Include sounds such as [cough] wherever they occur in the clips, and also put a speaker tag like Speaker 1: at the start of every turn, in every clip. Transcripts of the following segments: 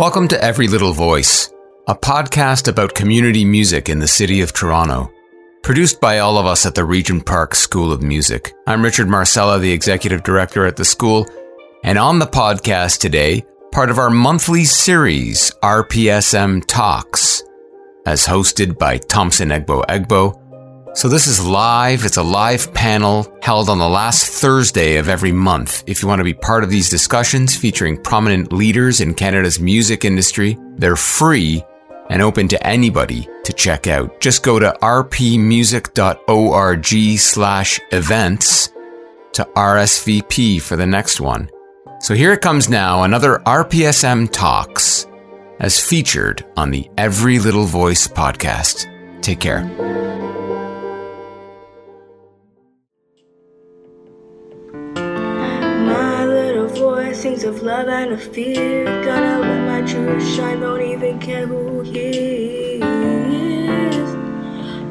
Speaker 1: Welcome to Every Little Voice, a podcast about community music in the city of Toronto. Produced by all of us at the Regent Park School of Music. I'm Richard Marcella, the executive director at the school, and on the podcast today, part of our monthly series, RPSM Talks, as hosted by Thompson Egbo Egbo. So this is live. It's a live panel held on the last Thursday of every month. If you want to be part of these discussions featuring prominent leaders in Canada's music industry, they're free and open to anybody to check out. Just go to rpmusic.org slash events to RSVP for the next one. So here it comes now, another RPSM Talks as featured on the Every Little Voice podcast. Take care.
Speaker 2: Voice of love and of fear. Gotta let my truth shine, don't even care who hears.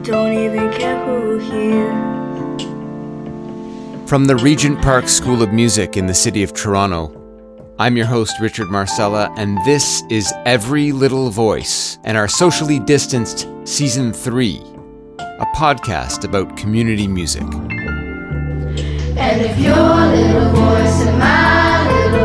Speaker 2: Don't even care who hears.
Speaker 1: From the Regent Park School of Music in the city of Toronto, I'm your host, Richard Marcella, and this is Every Little Voice and our socially distanced Season 3, a podcast about community music.
Speaker 3: And if your little voice and my little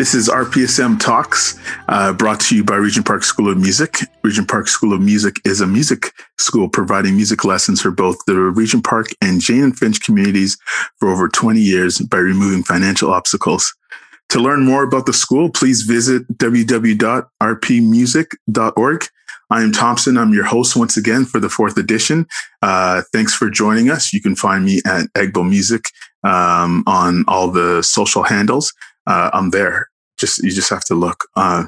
Speaker 4: This is RPSM Talks, uh, brought to you by Regent Park School of Music. Regent Park School of Music is a music school providing music lessons for both the Regent Park and Jane and Finch communities for over 20 years by removing financial obstacles. To learn more about the school, please visit www.rpmusic.org. I am Thompson. I'm your host once again for the fourth edition. Uh, thanks for joining us. You can find me at Egbo Music um, on all the social handles. Uh, I'm there. Just you just have to look. Uh,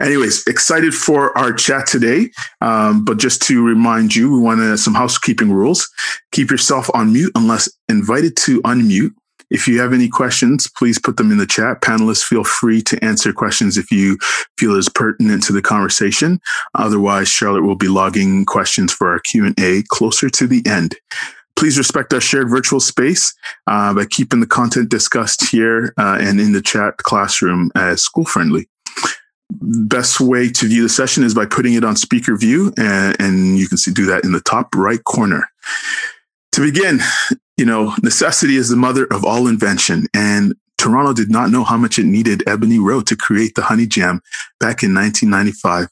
Speaker 4: anyways, excited for our chat today. Um, but just to remind you, we want to some housekeeping rules. Keep yourself on mute unless invited to unmute. If you have any questions, please put them in the chat. Panelists, feel free to answer questions if you feel is pertinent to the conversation. Otherwise, Charlotte will be logging questions for our Q and A closer to the end. Please respect our shared virtual space uh, by keeping the content discussed here uh, and in the chat classroom as school friendly. Best way to view the session is by putting it on speaker view, and, and you can see do that in the top right corner. To begin, you know, necessity is the mother of all invention, and Toronto did not know how much it needed Ebony Rhoden to create the Honey Jam back in 1995.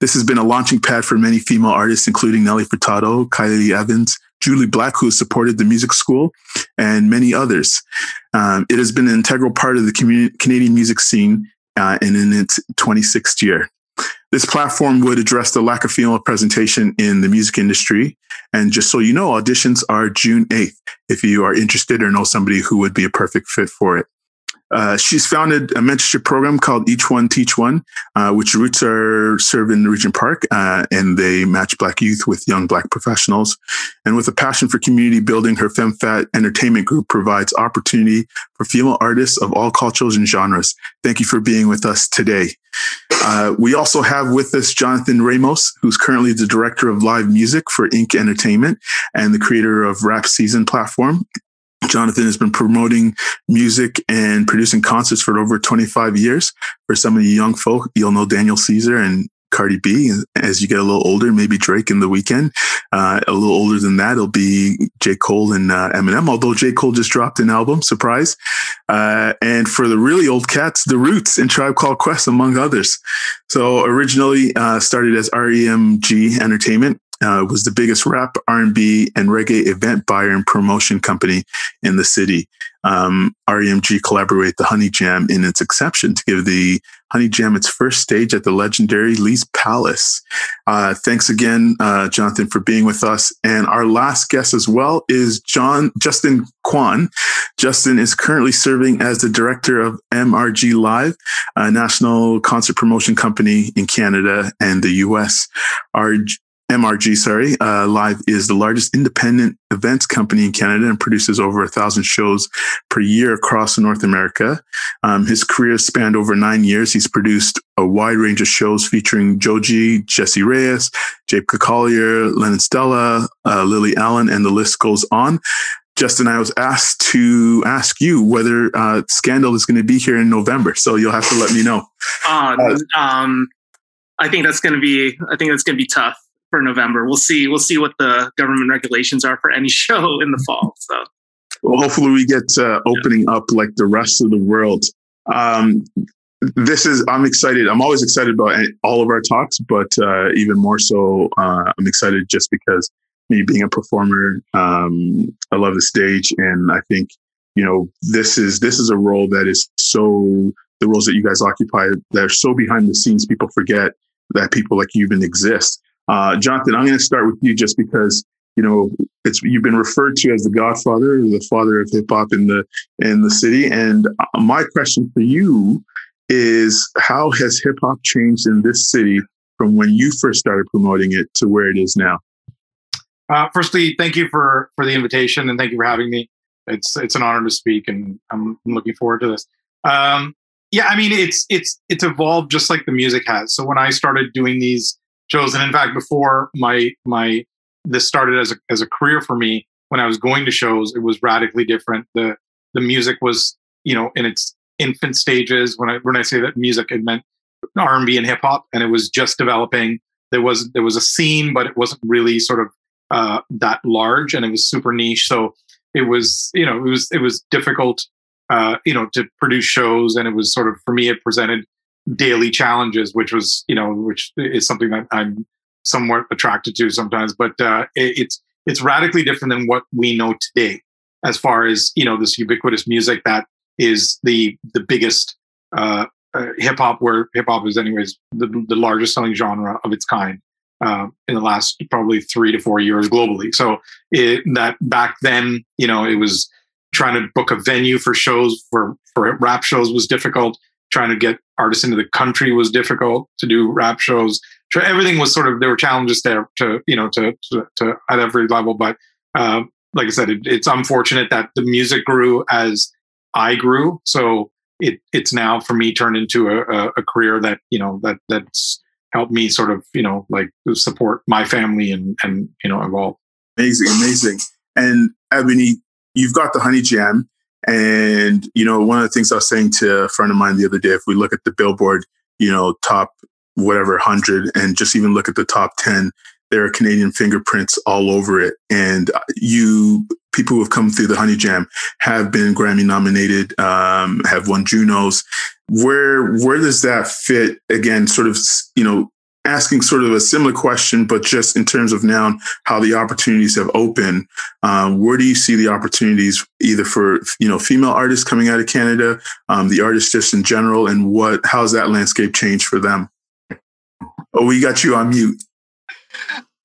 Speaker 4: This has been a launching pad for many female artists, including Nelly Furtado, Kellylee Evans, Jully Black, who supported the music school, and many others. Um, it has been an integral part of the community, Canadian music scene uh, and in its 26th year. This platform would address the lack of female representation in the music industry. And just so you know, auditions are June 8th if you are interested or know somebody who would be a perfect fit for it. Uh, she's founded a mentorship program called Each One Teach One, uh, which roots are served in Regent Park, uh, and they match Black youth with young Black professionals. And with a passion for community building, her FemFat entertainment group provides opportunity for female artists of all cultures and genres. Thank you for being with us today. Uh, we also have with us Jonathan Ramos, who's currently the director of live music for INK Entertainment and the creator of Rap Season platform. Jonathan has been promoting music and producing concerts for over 25 years. For some of you young folk, you'll know Daniel Caesar and Cardi B. As you get a little older, maybe Drake in the Weeknd. Uh, a little older than that, it'll be J. Cole and uh, Eminem, although J. Cole just dropped an album, surprise. Uh, and for the really old cats, The Roots and Tribe Called Quest, among others. So originally uh, started as REMG Entertainment, uh, was the biggest rap, R&B, and reggae event buyer and promotion company in the city. Um, REMG collaborated the Honey Jam in its exception to give the Honey Jam its first stage at the legendary Lee's Palace. Uh, thanks again, uh, Jonathan, for being with us. And our last guest as well is John Justin Kwan. Justin is currently serving as the director of MRG Live, a national concert promotion company in Canada and the U.S. Our MRG, sorry, uh, Live is the largest independent events company in Canada and produces over a thousand shows per year across North America. Um, his career spanned over nine years. He's produced a wide range of shows featuring Joji, Jessie Reyez, Jacob Collier, Lennon Stella, uh, Lily Allen, and the list goes on. Justin, I was asked to ask you whether uh, Scandal is going to be here in November, so you'll have to let me know.
Speaker 5: Uh, um, I think that's going to be. I think that's going to be tough for November. We'll see. We'll see what the government regulations are for any [laughs] show in the fall. So,
Speaker 4: well, hopefully, we get uh, opening up like the rest of the world. Um, this is. I'm excited. I'm always excited about all of our talks, but uh, even more so, uh, I'm excited just because me being a performer, um, I love the stage, and I think you know this is this is a role that is so the roles that you guys occupy that are so behind the scenes. People forget that people like you even exist. Uh, Jonathan, I'm going to start with you just because you know it's you've been referred to as the Godfather, the father of hip hop in the in the city. And uh, my question for you is, how has hip hop changed in this city from when you first started promoting it to where it is now?
Speaker 6: Uh, firstly, thank you for for the invitation and thank you for having me. It's it's an honor to speak, and I'm looking forward to this. Um, yeah, I mean, it's it's it's evolved just like the music has. So when I started doing these shows, and in fact, before my my this started as a as a career for me, when I was going to shows, it was radically different. the The music was, you know, in its infant stages. When I when I say that music, it meant R and B and hip hop, and it was just developing. There was there was a scene, but it wasn't really sort of uh, that large, and it was super niche. So it was, you know, it was it was difficult, uh, you know, to produce shows, and it was sort of for me, it presented daily challenges, which was, you know, which is something that I'm somewhat attracted to sometimes. But uh, it, it's it's radically different than what we know today, as far as you know, this ubiquitous music that is the the biggest uh, uh, hip hop, where hip hop is anyways the, the largest selling genre of its kind uh, in the last probably three to four years globally. So it, that back then, you know, it was trying to book a venue for shows for for rap shows was difficult. Trying to get artists into the country was difficult to do rap shows. Everything was sort of there were challenges there to you know to to, to at every level. But uh, like I said, it, it's unfortunate that the music grew as I grew. So it it's now for me turned into a, a, career that you know that that's help me sort of you know like support my family and and you know evolve
Speaker 4: amazing amazing and ebony you've got the honey jam and you know one of the things i was saying to a friend of mine the other day if we look at the billboard you know top whatever 100 and just even look at the top 10 there are canadian fingerprints all over it. And you people who have come through the honey jam have been grammy nominated um, have won junos. Where where does that fit again sort of you know asking sort of a similar question but just in terms of now how the opportunities have opened um, where do you see the opportunities either for you know female artists coming out of canada um, the artists just in general and what how's that landscape changed for them oh we got you on mute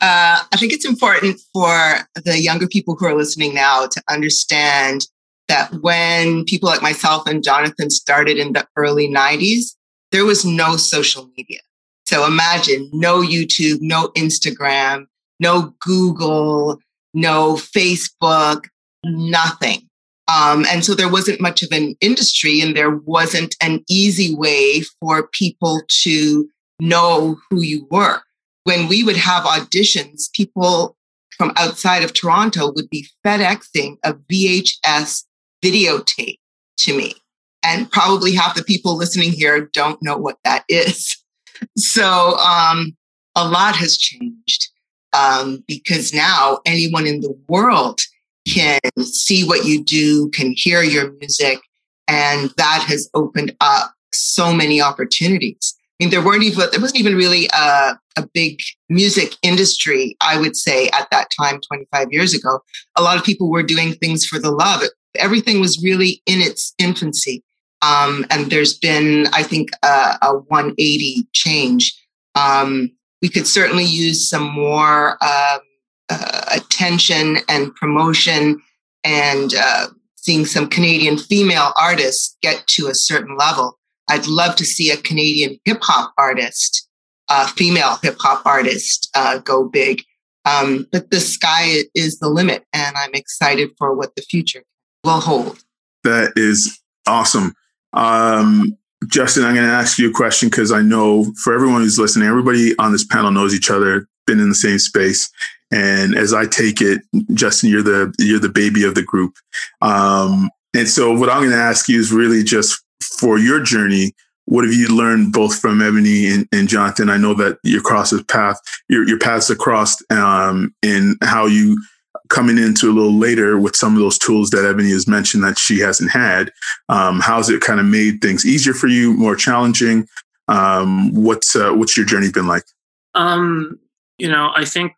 Speaker 7: uh, I think it's important for the younger people who are listening now to understand that when people like myself and Jonathan started in the early 90s, there was no social media. So imagine no YouTube, no Instagram, no Google, no Facebook, nothing. Um, and so there wasn't much of an industry and there wasn't an easy way for people to know who you were. When we would have auditions, people from outside of Toronto would be FedExing a VHS videotape to me. And probably half the people listening here don't know what that is. So um, a lot has changed um, because now anyone in the world can see what you do, can hear your music, and that has opened up so many opportunities. I mean, there weren't even there wasn't even really a, a big music industry. I would say at that time, 25 years ago, a lot of people were doing things for the love. Everything was really in its infancy. Um, and there's been, I think, a, a 180 change. Um, we could certainly use some more uh, uh, attention and promotion and uh, seeing some Canadian female artists get to a certain level. I'd love to see a Canadian hip hop artist uh, female hip hop artist, uh, go big. Um, but the sky is the limit, and I'm excited for what the future will hold.
Speaker 4: That is awesome. Um, Justin, I'm going to ask you a question because I know for everyone who's listening, everybody on this panel knows each other, been in the same space. And as I take it, Justin, you're the you're the baby of the group. Um, and so, what I'm going to ask you is really just for your journey. What have you learned both from Ebony and, and Jonathan? I know that your crosses path, your your paths across, um, in how you coming into a little later with some of those tools that Ebony has mentioned that she hasn't had. Um, how's it kind of made things easier for you, more challenging? Um, what's uh, what's your journey been like?
Speaker 5: Um, you know, I think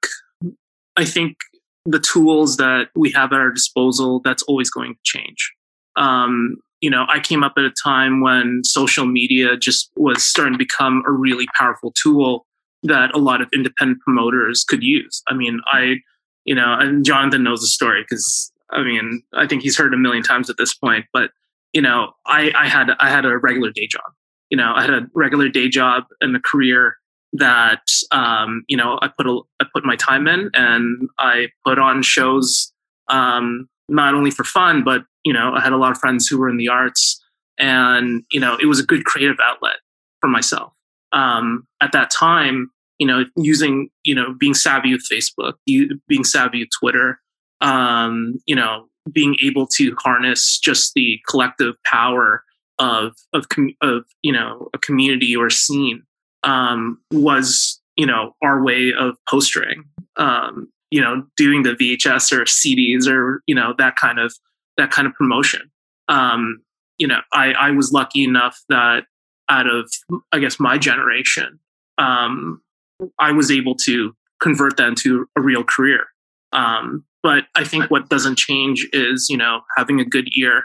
Speaker 5: I think the tools that we have at our disposal that's always going to change. Um, you know, I came up at a time when social media just was starting to become a really powerful tool that a lot of independent promoters could use. I mean, I you know, and Jonathan knows the story because I mean, I think he's heard a million times at this point. But you know, I, I had I had a regular day job. You know, I had a regular day job and a career that um, you know I put a I put my time in and I put on shows um, not only for fun, but you know, I had a lot of friends who were in the arts, and you know, it was a good creative outlet for myself. Um, at that time, you know, using, you know, being savvy with Facebook, you, being savvy with Twitter, um, you know, being able to harness just the collective power of, of, com- of, you know, a community or scene, um, was, you know, our way of postering, um, you know, doing the VHS or CDs or, you know, that kind of, that kind of promotion. Um, you know, I, I was lucky enough that out of, I guess, my generation, um, I was able to convert that into a real career. Um, but I think what doesn't change is, you know, having a good ear,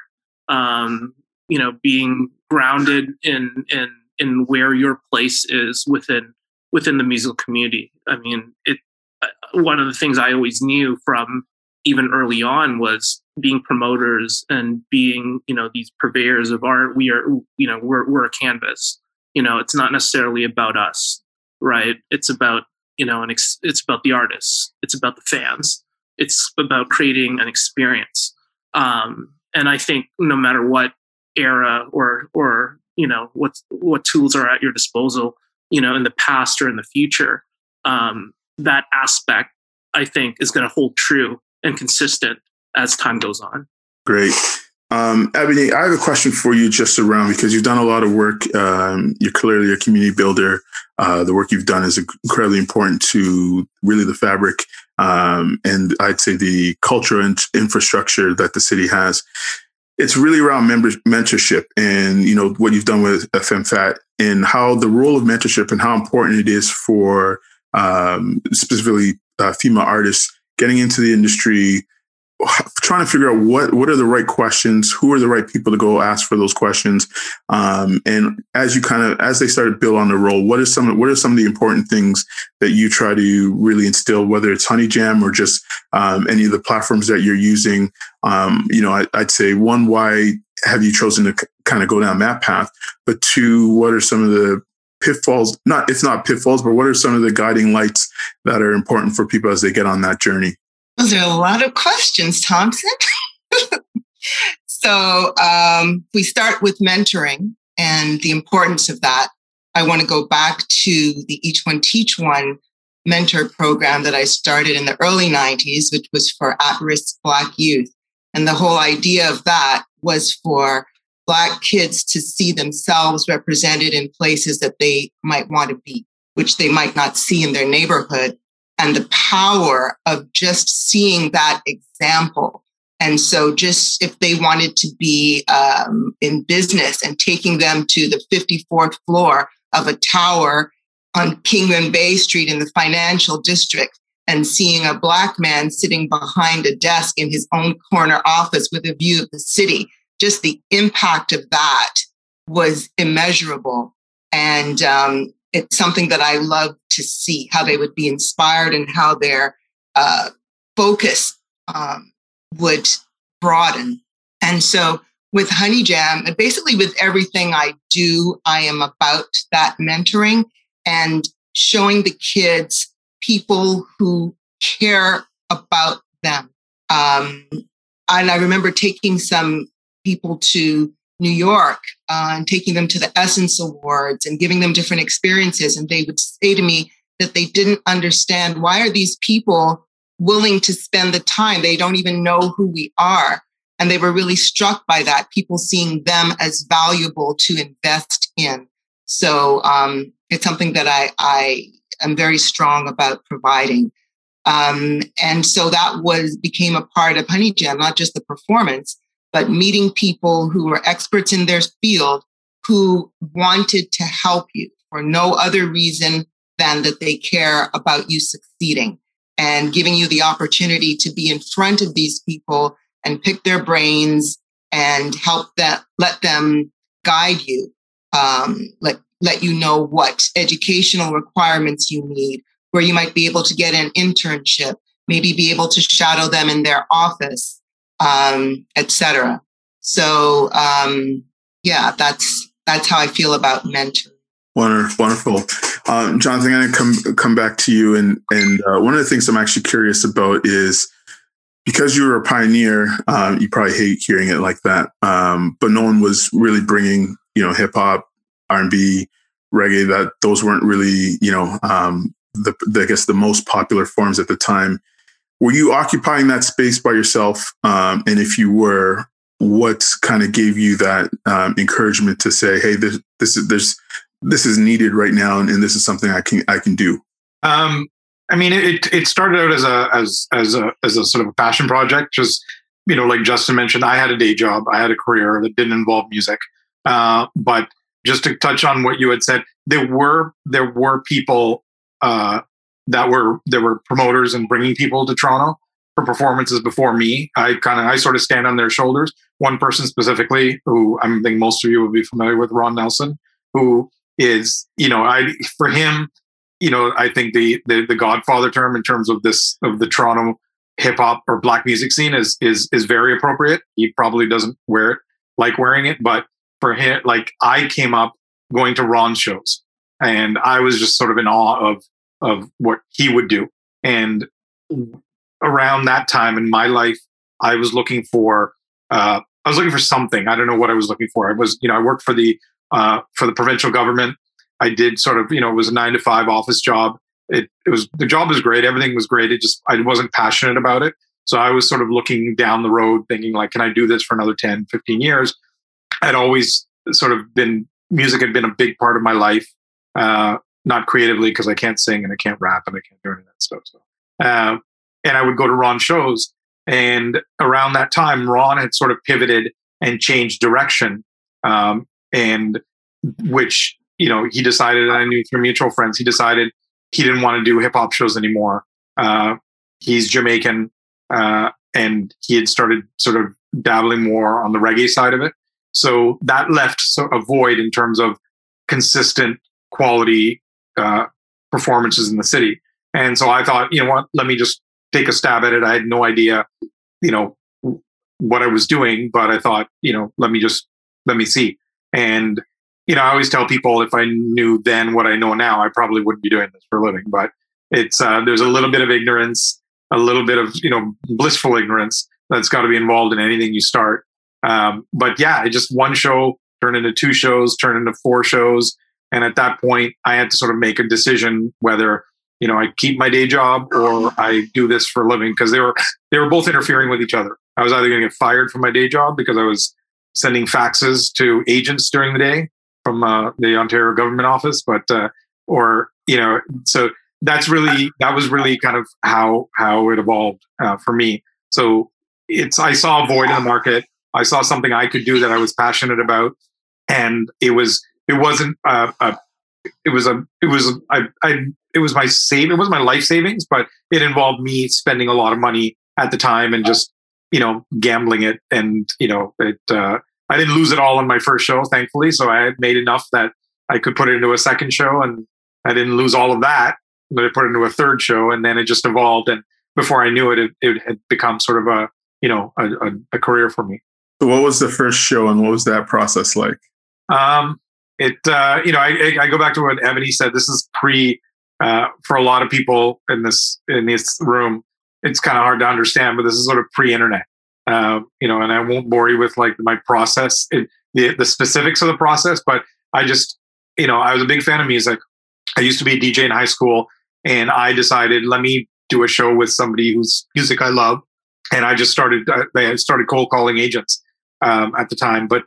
Speaker 5: um, you know, being grounded in, in, in where your place is within, within the musical community. I mean, it, uh, one of the things I always knew from even early on was being promoters and being, you know, these purveyors of art. We are, you know, we're, we're a canvas. You know, it's not necessarily about us right? It's about you know, an ex- it's about the artists, it's about the fans, it's about creating an experience. Um, and I think no matter what era or or you know what what tools are at your disposal, you know, in the past or in the future, um, that aspect I think is going to hold true and consistent as time goes on.
Speaker 4: Great. Um, Ebony, I have a question for you just around because you've done a lot of work. Um, you're clearly a community builder. Uh, the work you've done is incredibly important to really the fabric um, and I'd say the cultural and infrastructure that the city has. It's really around member- mentorship and you know what you've done with FMFAT and how the role of mentorship and how important it is for um, specifically uh, female artists getting into the industry, [laughs] trying to figure out what what are the right questions who are the right people to go ask for those questions um, and as you kind of as they start to build on the role what are some what are some of the important things that you try to really instill whether it's honey jam or just um, any of the platforms that you're using? Um, you know I, i'd say one why have you chosen to kind of go down that path? But two what are some of the pitfalls not it's not pitfalls but what are some of the guiding lights that are important for people as they get on that journey
Speaker 7: those are a lot of questions, Thompson. [laughs] so um, we start with mentoring and the importance of that. I want to go back to the Each One Teach One mentor program that I started in the early 90s, which was for at risk Black youth. And the whole idea of that was for Black kids to see themselves represented in places that they might want to be, which they might not see in their neighborhood and the power of just seeing that example. And so, just if they wanted to be um, in business and taking them to the 54th floor of a tower on King and Bay Street in the financial district and seeing a Black man sitting behind a desk in his own corner office with a view of the city, just the impact of that was immeasurable. And um, it's something that I love to see how they would be inspired and how their uh, focus um, would broaden. And so with Honey Jam, and basically with everything I do, I am about that mentoring and showing the kids people who care about them. Um, and I remember taking some people to New York uh, and taking them to the Essence Awards and giving them different experiences. And they would say to me that they didn't understand why are these people willing to spend the time? They don't even know who we are. And they were really struck by that, people seeing them as valuable to invest in. So um, it's something that I, I am very strong about providing. Um, and so that was became a part of Honey Jam, not just the performance, but meeting people who were experts in their field who wanted to help you for no other reason than that they care about you succeeding and giving you the opportunity to be in front of these people and pick their brains and help that let them guide you um, let let you know what educational requirements you need where you might be able to get an internship maybe be able to shadow them in their office um, etc. So um, yeah, that's that's how I feel about mentoring.
Speaker 4: Wonderful, wonderful. Um, Jonathan, I'm going to come come back to you, and and uh, one of the things I'm actually curious about is because you were a pioneer. Um, you probably hate hearing it like that, um, but no one was really bringing you know hip hop, R and B, reggae. That those weren't really you know um, the, the I guess the most popular forms at the time were you occupying that space by yourself? Um, and if you were, what kind of gave you that um, encouragement to say, "Hey, this, this is this this is needed right now, and, and, this is something I can I can do."
Speaker 6: Um, I mean, it it started out as a as as a as a sort of a passion project. Just you know, like Justin mentioned, I had a day job, I had a career that didn't involve music, uh, but just to touch on what you had said, there were there were people uh, that were there were promoters and bringing people to Toronto for performances before me. I kind of I sort of stand on their shoulders. One person specifically, who I think most of you will be familiar with, Ron Nelson, who is you know I for him, you know I think the the, the Godfather term in terms of this of the Toronto hip hop or black music scene is is is very appropriate. He probably doesn't wear it like wearing it, but for him, like I came up going to Ron shows, and I was just sort of in awe of of what he would do. And around that time in my life, I was looking for uh, I was looking for something. I don't know what I was looking for. I was, you know, I worked for the uh, for the provincial government. I did sort of, you know, it was a nine to five office job. It, it was the job was great. Everything was great. It just I wasn't passionate about it. So I was sort of looking down the road, thinking like, can I do this for another 10, 15 years? I'd always sort of been music had been a big part of my life. Uh, not creatively because I can't sing and I can't rap and I can't do any of that stuff. So, uh, and I would go to Ron shows. And around that time, Ron had sort of pivoted and changed direction. Um, and which, you know, he decided, I knew through mutual friends, he decided he didn't want to do hip hop shows anymore. Uh, he's Jamaican, uh, and he had started sort of dabbling more on the reggae side of it. So that left a void in terms of consistent quality uh, performances in the city. And so I thought, you know what, let me just take a stab at it. I had no idea, you know, what I was doing, but I thought, you know, let me just, let me see. And, you know, I always tell people if I knew then what I know now, I probably wouldn't be doing this for a living, but it's, uh, there's a little bit of ignorance, a little bit of, you know, blissful ignorance that's got to be involved in anything you start. Um, but yeah, just one show turned into two shows, turned into four shows, and at that point, I had to sort of make a decision whether you know I keep my day job or I do this for a living because they were they were both interfering with each other. I was either going to get fired from my day job because I was sending faxes to agents during the day from uh, the Ontario government office, but uh, or you know, so that's really that was really kind of how how it evolved uh, for me. So it's I saw a void in the market. I saw something I could do that I was passionate about, and it was it wasn't uh, a it was a it was I, I it was my save it was my life savings but it involved me spending a lot of money at the time and just you know gambling it and you know it uh, i didn't lose it all on my first show thankfully so i had made enough that i could put it into a second show and i didn't lose all of that but i put it into a third show and then it just evolved and before i knew it it, it had become sort of a you know a, a, a career for me.
Speaker 4: So what was the first show and what was that process like?
Speaker 6: Um it uh, you know I, I go back to what Ebony said. This is pre uh, for a lot of people in this in this room, it's kind of hard to understand. But this is sort of pre-internet, uh, you know. And I won't bore you with like my process, it, the the specifics of the process. But I just, you know, I was a big fan of music. I used to be a DJ in high school, and I decided let me do a show with somebody whose music I love, and I just started. I started cold calling agents um, at the time, but.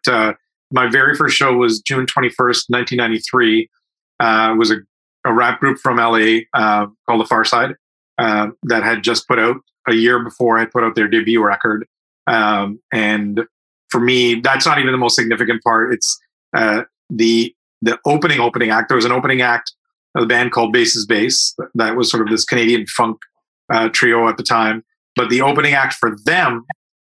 Speaker 6: My very first show was June 21st, 1993. Uh, was a a rap group from LA uh, called The Pharcyde uh, that had just put out a year before I put out their debut record. Um, and for me, that's not even the most significant part. It's uh, the the opening opening act. There was an opening act of a band called Bass Bass that was sort of this Canadian funk uh, trio at the time. But the opening act for them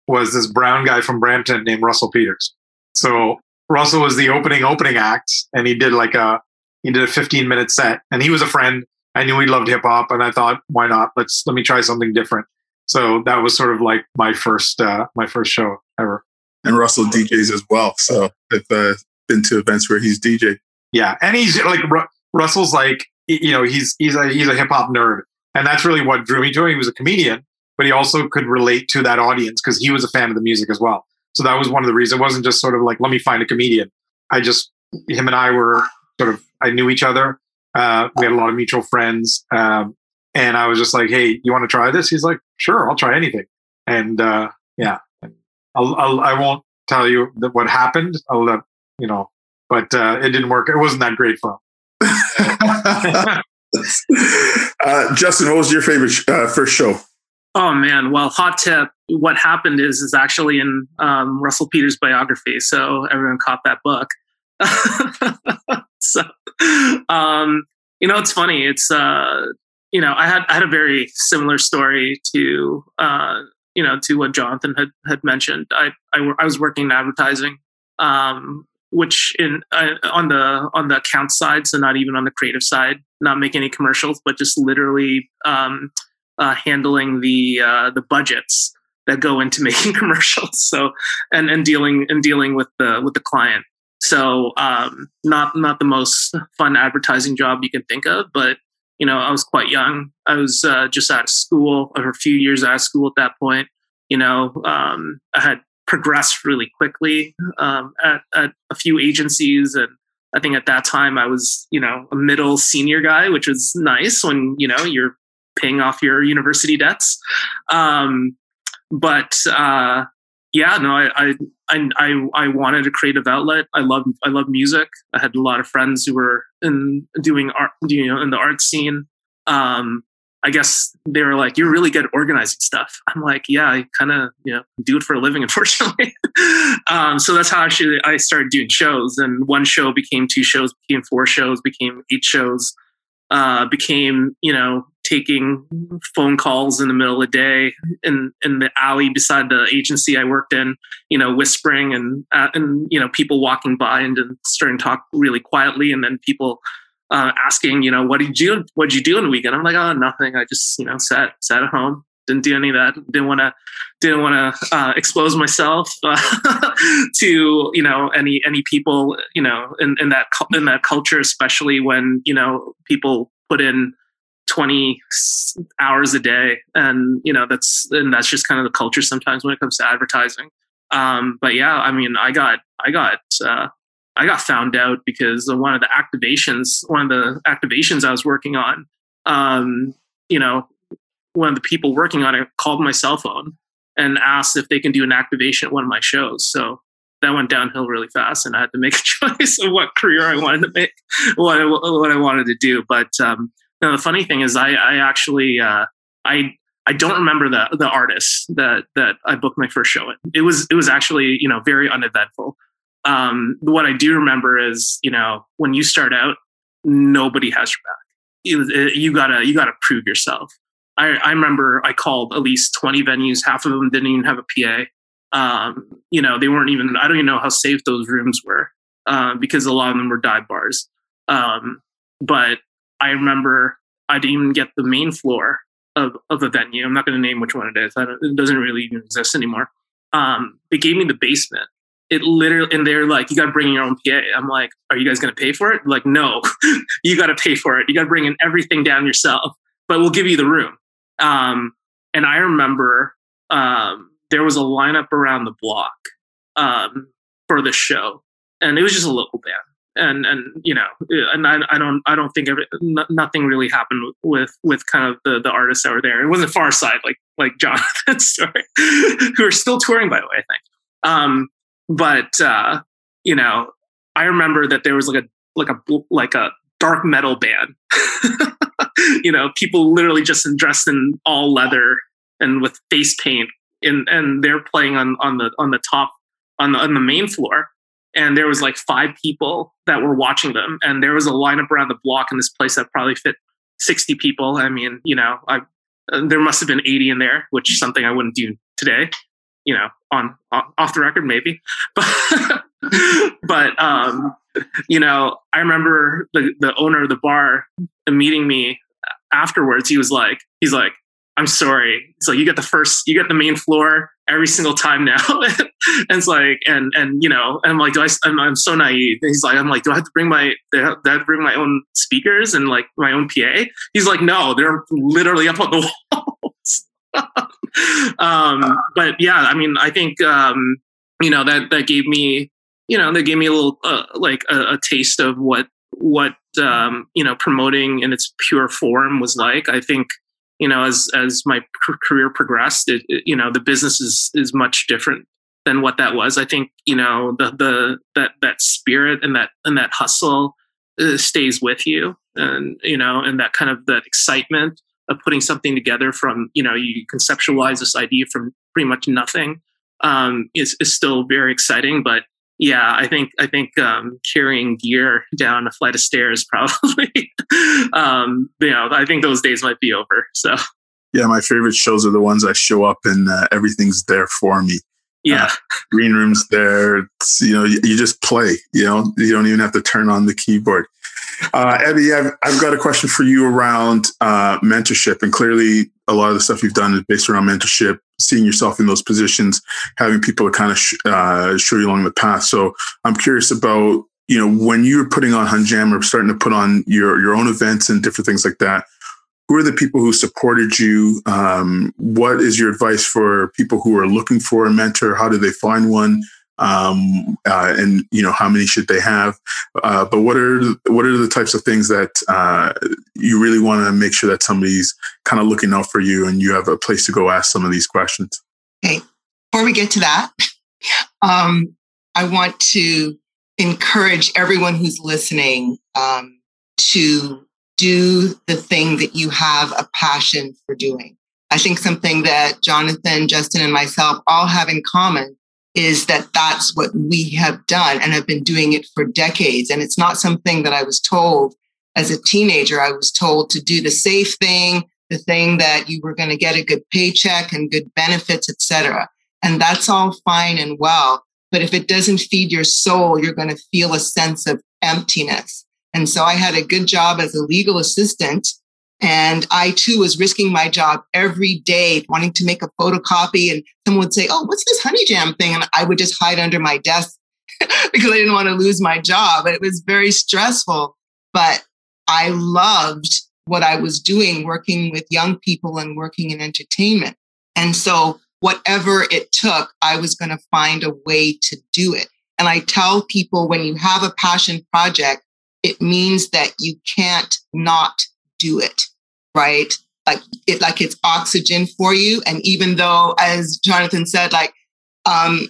Speaker 6: was this brown guy from Brampton named Russell Peters. So Russell was the opening opening act, and he did like a he did a 15 minute set and he was a friend. I knew he loved hip hop and I thought, why not? Let's, let me try something different. So that was sort of like my first, uh, my first show ever.
Speaker 4: And Russell DJs as well. So I've uh, been to events where he's DJ.
Speaker 6: Yeah. And he's like, Russell's like, you know, he's, he's a, he's a hip hop nerd. And that's really what drew me to him. He was a comedian, but he also could relate to that audience because he was a fan of the music as well. So that was one of the reasons. It wasn't just sort of like, let me find a comedian. I just, him and I were sort of I knew each other. Uh, we had a lot of mutual friends. Um, and I was just like, Hey, you want to try this? He's like, sure, I'll try anything. And, uh, yeah, I'll, I'll, I won't tell you what happened. I'll let, you know, but, uh, it didn't work. It wasn't that great fun. [laughs]
Speaker 4: uh, Justin, what was your favorite uh, first show?
Speaker 5: Oh man, well, hot tip. What happened is is actually in um, Russell Peters' biography, so everyone caught that book. [laughs] so, um, you know, it's funny. It's uh, you know, I had I had a very similar story to uh, you know to what Jonathan had had mentioned. I I, I was working in advertising, um, which in uh, on the on the account side, so not even on the creative side, not making any commercials, but just literally um, uh, handling the uh, the budgets that go into [laughs] making commercials. So and and dealing and dealing with the with the client. So um, not not the most fun advertising job you can think of, but you know I was quite young. I was uh, just out of school, or a few years out of school at that point. You know, um, I had progressed really quickly um, at, at a few agencies, and I think at that time I was you know a middle senior guy, which was nice when you know you're paying off your university debts. Um, but uh, yeah, no, I, I, I, I wanted a creative outlet. I love, I love music. I had a lot of friends who were in doing art, you know, in the art scene. Um, I guess they were like, "You're really good at organizing stuff." I'm like, "Yeah, I kind of, you know, do it for a living, [laughs] unfortunately." um, so that's how actually I started doing shows, and one show became two shows, became four shows, became eight shows, uh, became, you know, taking phone calls in the middle of the day in in the alley beside the agency I worked in, you know, whispering and uh, and you know people walking by and, and starting to talk really quietly, and then people uh, asking, you know, what did you what did you do in the weekend? I'm like, oh, nothing. I just you know sat sat at home, didn't do any of that. Didn't want to didn't want to uh, expose myself [laughs] uh, to you know any any people you know in, in that in that culture, especially when you know people put in 20 hours a day. And you know that's and that's just kind of the culture sometimes when it comes to advertising. Um, but yeah i mean i got i got uh, i got found out because one of the activations one of the activations i was working on. Um, you know one of the people working on it called my cell phone and asked if they can do an activation at one of my shows. So that went downhill really fast and i had to make [laughs] a choice of what career i wanted to make what I, what I wanted to do. But um, no, the funny thing is, I, I actually, uh, I, I don't remember the the artist that that I booked my first show. It was it was actually you know very uneventful. Um, what I do remember is you know when you start out, nobody has your back. You, you gotta you gotta prove yourself. I, I remember I called at least twenty venues. Half of them didn't even have a PA. Um, you know they weren't even. I don't even know how safe those rooms were uh, because a lot of them were dive bars. Um, but I remember I didn't even get the main floor of, of a venue. I'm not going to name which one it is. it doesn't really even exist anymore. Um, they gave me the basement it literally, and they're like, you got to bring your own PA. I'm like, are you guys going to pay for it? Like, no, [laughs] you got to pay for it. You got to bring in everything down yourself, but we'll give you the room. Um, and I remember um, there was a lineup around the block um, for the show, and it was just a local band. And and you know, and I, I don't I don't think every, nothing really happened with with kind of the the artists that were there. It wasn't Pharcyde like like Jonathan's [laughs] story, who are still touring by the way. I think. Um, but uh, you know, I remember that there was like a like a like a dark metal band. [laughs] you know, people literally just dressed in all leather and with face paint, and and they're playing on on the on the top on the on the main floor. And there was like five people that were watching them, and there was a lineup around the block in this place that probably fit sixty people. I mean, you know, I there must have been eighty in there, which is something I wouldn't do today you know, on, on off the record, maybe. [laughs] But, but um, you know, I remember the, the owner of the bar meeting me afterwards. He was like, he's like, I'm sorry. So you get the first, you get the main floor every single time now. [laughs] and it's like, and, and, you know, and I'm like, do I, I'm, I'm so naive. And he's like, I'm like, do I have to bring my, do I have to bring my own speakers and like my own PA? He's like, no, they're literally up on the [laughs] walls. [laughs] um, but yeah, I mean, I think um, you know that that gave me you know that gave me a little uh, like a, a, taste of what what um, you know promoting in its pure form was like. I think you know as as my career progressed, it, it, you know the business is is much different than what that was. I think you know the the that that spirit and that and that hustle uh, stays with you, and you know, and that kind of that excitement of putting something together from you know you conceptualize this idea from pretty much nothing um, is is still very exciting. But yeah, I think I think um, carrying gear down a flight of stairs [laughs] probably um, you know I think those days might be over. So
Speaker 4: yeah, my favorite shows are the ones I show up and uh, everything's there for me.
Speaker 5: Yeah, uh,
Speaker 4: green rooms there. It's, you know, you, you, just play. You know, you don't even have to turn on the keyboard. Uh, Abby, I've, I've got a question for you around uh, mentorship. And clearly, a lot of the stuff you've done is based around mentorship, seeing yourself in those positions, having people to kind of sh- uh, show you along the path. So I'm curious about, you know, when you're putting on Honey Jam or starting to put on your, your own events and different things like that, who are the people who supported you? Um, what is your advice for people who are looking for a mentor? How do they find one? Um, uh, and you know how many should they have. Uh, but what are what are the types of things that uh, you really want to make sure that somebody's kind of looking out for you, and you have a place to go ask some of these questions.
Speaker 7: Okay, before we get to that, um, I want to encourage everyone who's listening um, to do the thing that you have a passion for doing. I think something that Jonathan, Justin, and myself all have in common is that that's what we have done and have been doing it for decades. And it's not something that I was told as a teenager. I was told to do the safe thing, the thing that you were going to get a good paycheck and good benefits, etc. And that's all fine and well. But if it doesn't feed your soul, you're going to feel a sense of emptiness. And so I had a good job as a legal assistant and I too was risking my job every day, wanting to make a photocopy. And someone would say, Oh, what's this honey jam thing? And I would just hide under my desk [laughs] because I didn't want to lose my job. It was very stressful, but I loved what I was doing, working with young people and working in entertainment. And so, whatever it took, I was going to find a way to do it. And I tell people when you have a passion project, it means that you can't not do it right? Like it, like it's oxygen for you. And even though, as Jonathan said, like, um,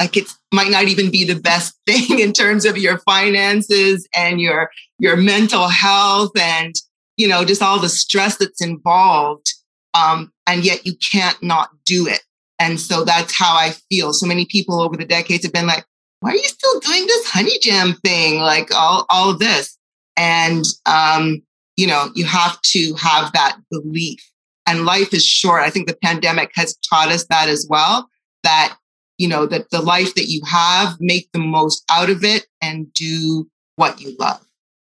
Speaker 7: like it might not even be the best [laughs] thing in terms of your finances and your your mental health and you know just all the stress that's involved um, and yet you can't not do it and so that's how i feel so many people over the decades have been like why are you still doing this honey jam thing like all all this and um, you know, you have to have that belief. And life is short. I think the pandemic has taught us that as well, that, you know, that the life that you have, make the most out of it and do what you love.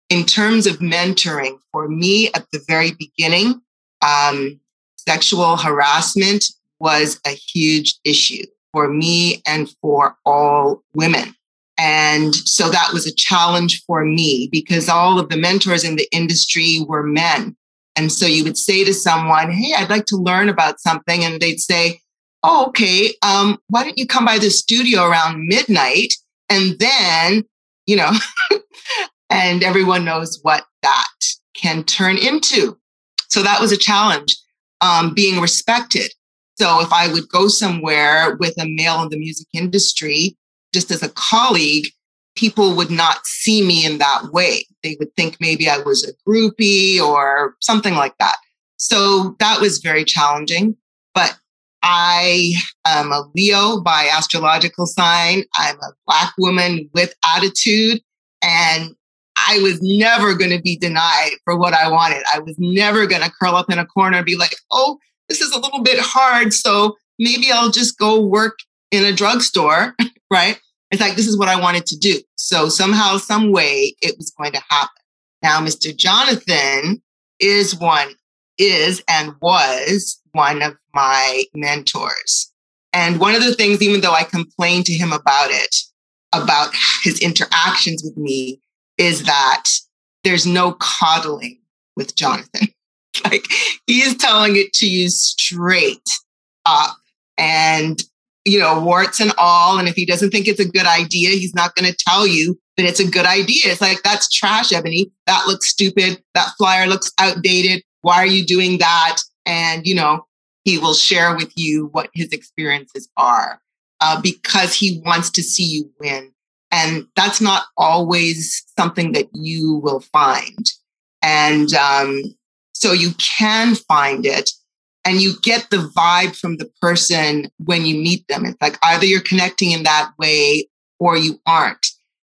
Speaker 7: In terms of mentoring, for me at the very beginning, um, sexual harassment was a huge issue. for me and for all women. And so that was a challenge for me because all of the mentors in the industry were men. And so you would say to someone, Hey, I'd like to learn about something. And they'd say, Oh, okay. Um, why don't you come by the studio around midnight? And then, you know, [laughs] and everyone knows what that can turn into. So that was a challenge, um, being respected. So if I would go somewhere with a male in the music industry, just as a colleague, people would not see me in that way. They would think maybe I was a groupie or something like that. So that was very challenging. But I am a Leo by astrological sign. I'm a Black woman with attitude. And I was never going to be denied for what I wanted. I was never going to curl up in a corner and be like, oh, this is a little bit hard. So maybe I'll just go work in a drugstore, [laughs] right? It's like, this is what I wanted to do. So somehow, some way it was going to happen. Now, Mr. Jonathan is one, is and was one of my mentors. And one of the things, even though I complained to him about it, about his interactions with me, is that there's no coddling with Jonathan. [laughs] like he's telling it to you straight up and you know warts and all and if he doesn't think it's a good idea he's not going to tell you that it's a good idea. It's like that's trash ebony. That looks stupid. That flyer looks outdated. Why are you doing that? And you know he will share with you what his experiences are uh, because he wants to see you win. And that's not always something that you will find. And um, so you can find it and you get the vibe from the person when you meet them. It's like either you're connecting in that way or you aren't.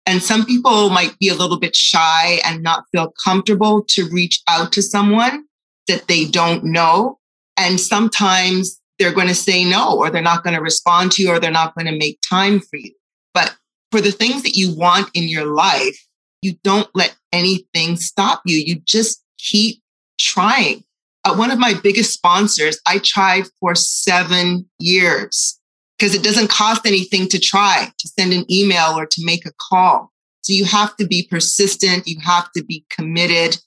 Speaker 7: And some people might be a little bit shy and not feel comfortable to reach out to someone that they don't know. And sometimes they're going to say no, or they're not going to respond to you, or they're not going to make time for you. But for the things that you want in your life, you don't let anything stop you. You just keep trying. Uh, one of my biggest sponsors, I tried for seven years because it doesn't cost anything to try, to send an email or to make a call. So you have to be persistent, you have to be committed,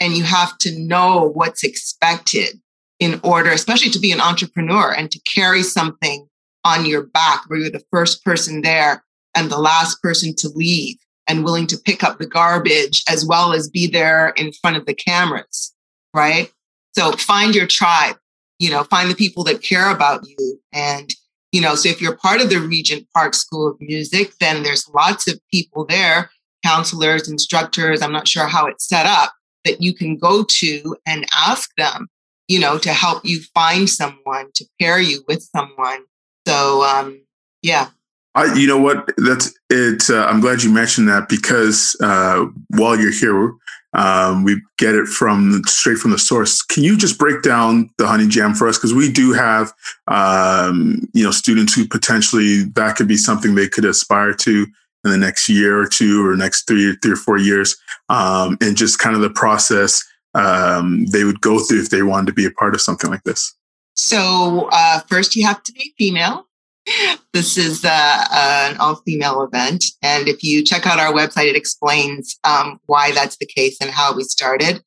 Speaker 7: and you have to know what's expected in order, especially to be an entrepreneur and to carry something on your back where you're the first person there and the last person to leave and willing to pick up the garbage as well as be there in front of the cameras, right? So find your tribe, you know, find the people that care about you. And, you know, so if you're part of the Regent Park School of Music, then there's lots of people there, counselors, instructors, I'm not sure how it's set up, that you can go to and ask them, you know, to help you find someone, to pair you with someone. So, um, yeah,
Speaker 4: I, you know what? That's it. Uh, I'm glad you mentioned that because uh, while you're here, um, we get it from straight from the source. Can you just break down the Honey Jam for us? Because we do have, um, you know, students who potentially that could be something they could aspire to in the next year or two or next three, three or four years, um, and just kind of the process um, they would go through if they wanted to be a part of something like this.
Speaker 7: So uh, first, you have to be female this is uh, uh, an all female event. And if you check out our website, it explains um, why that's the case and how we started.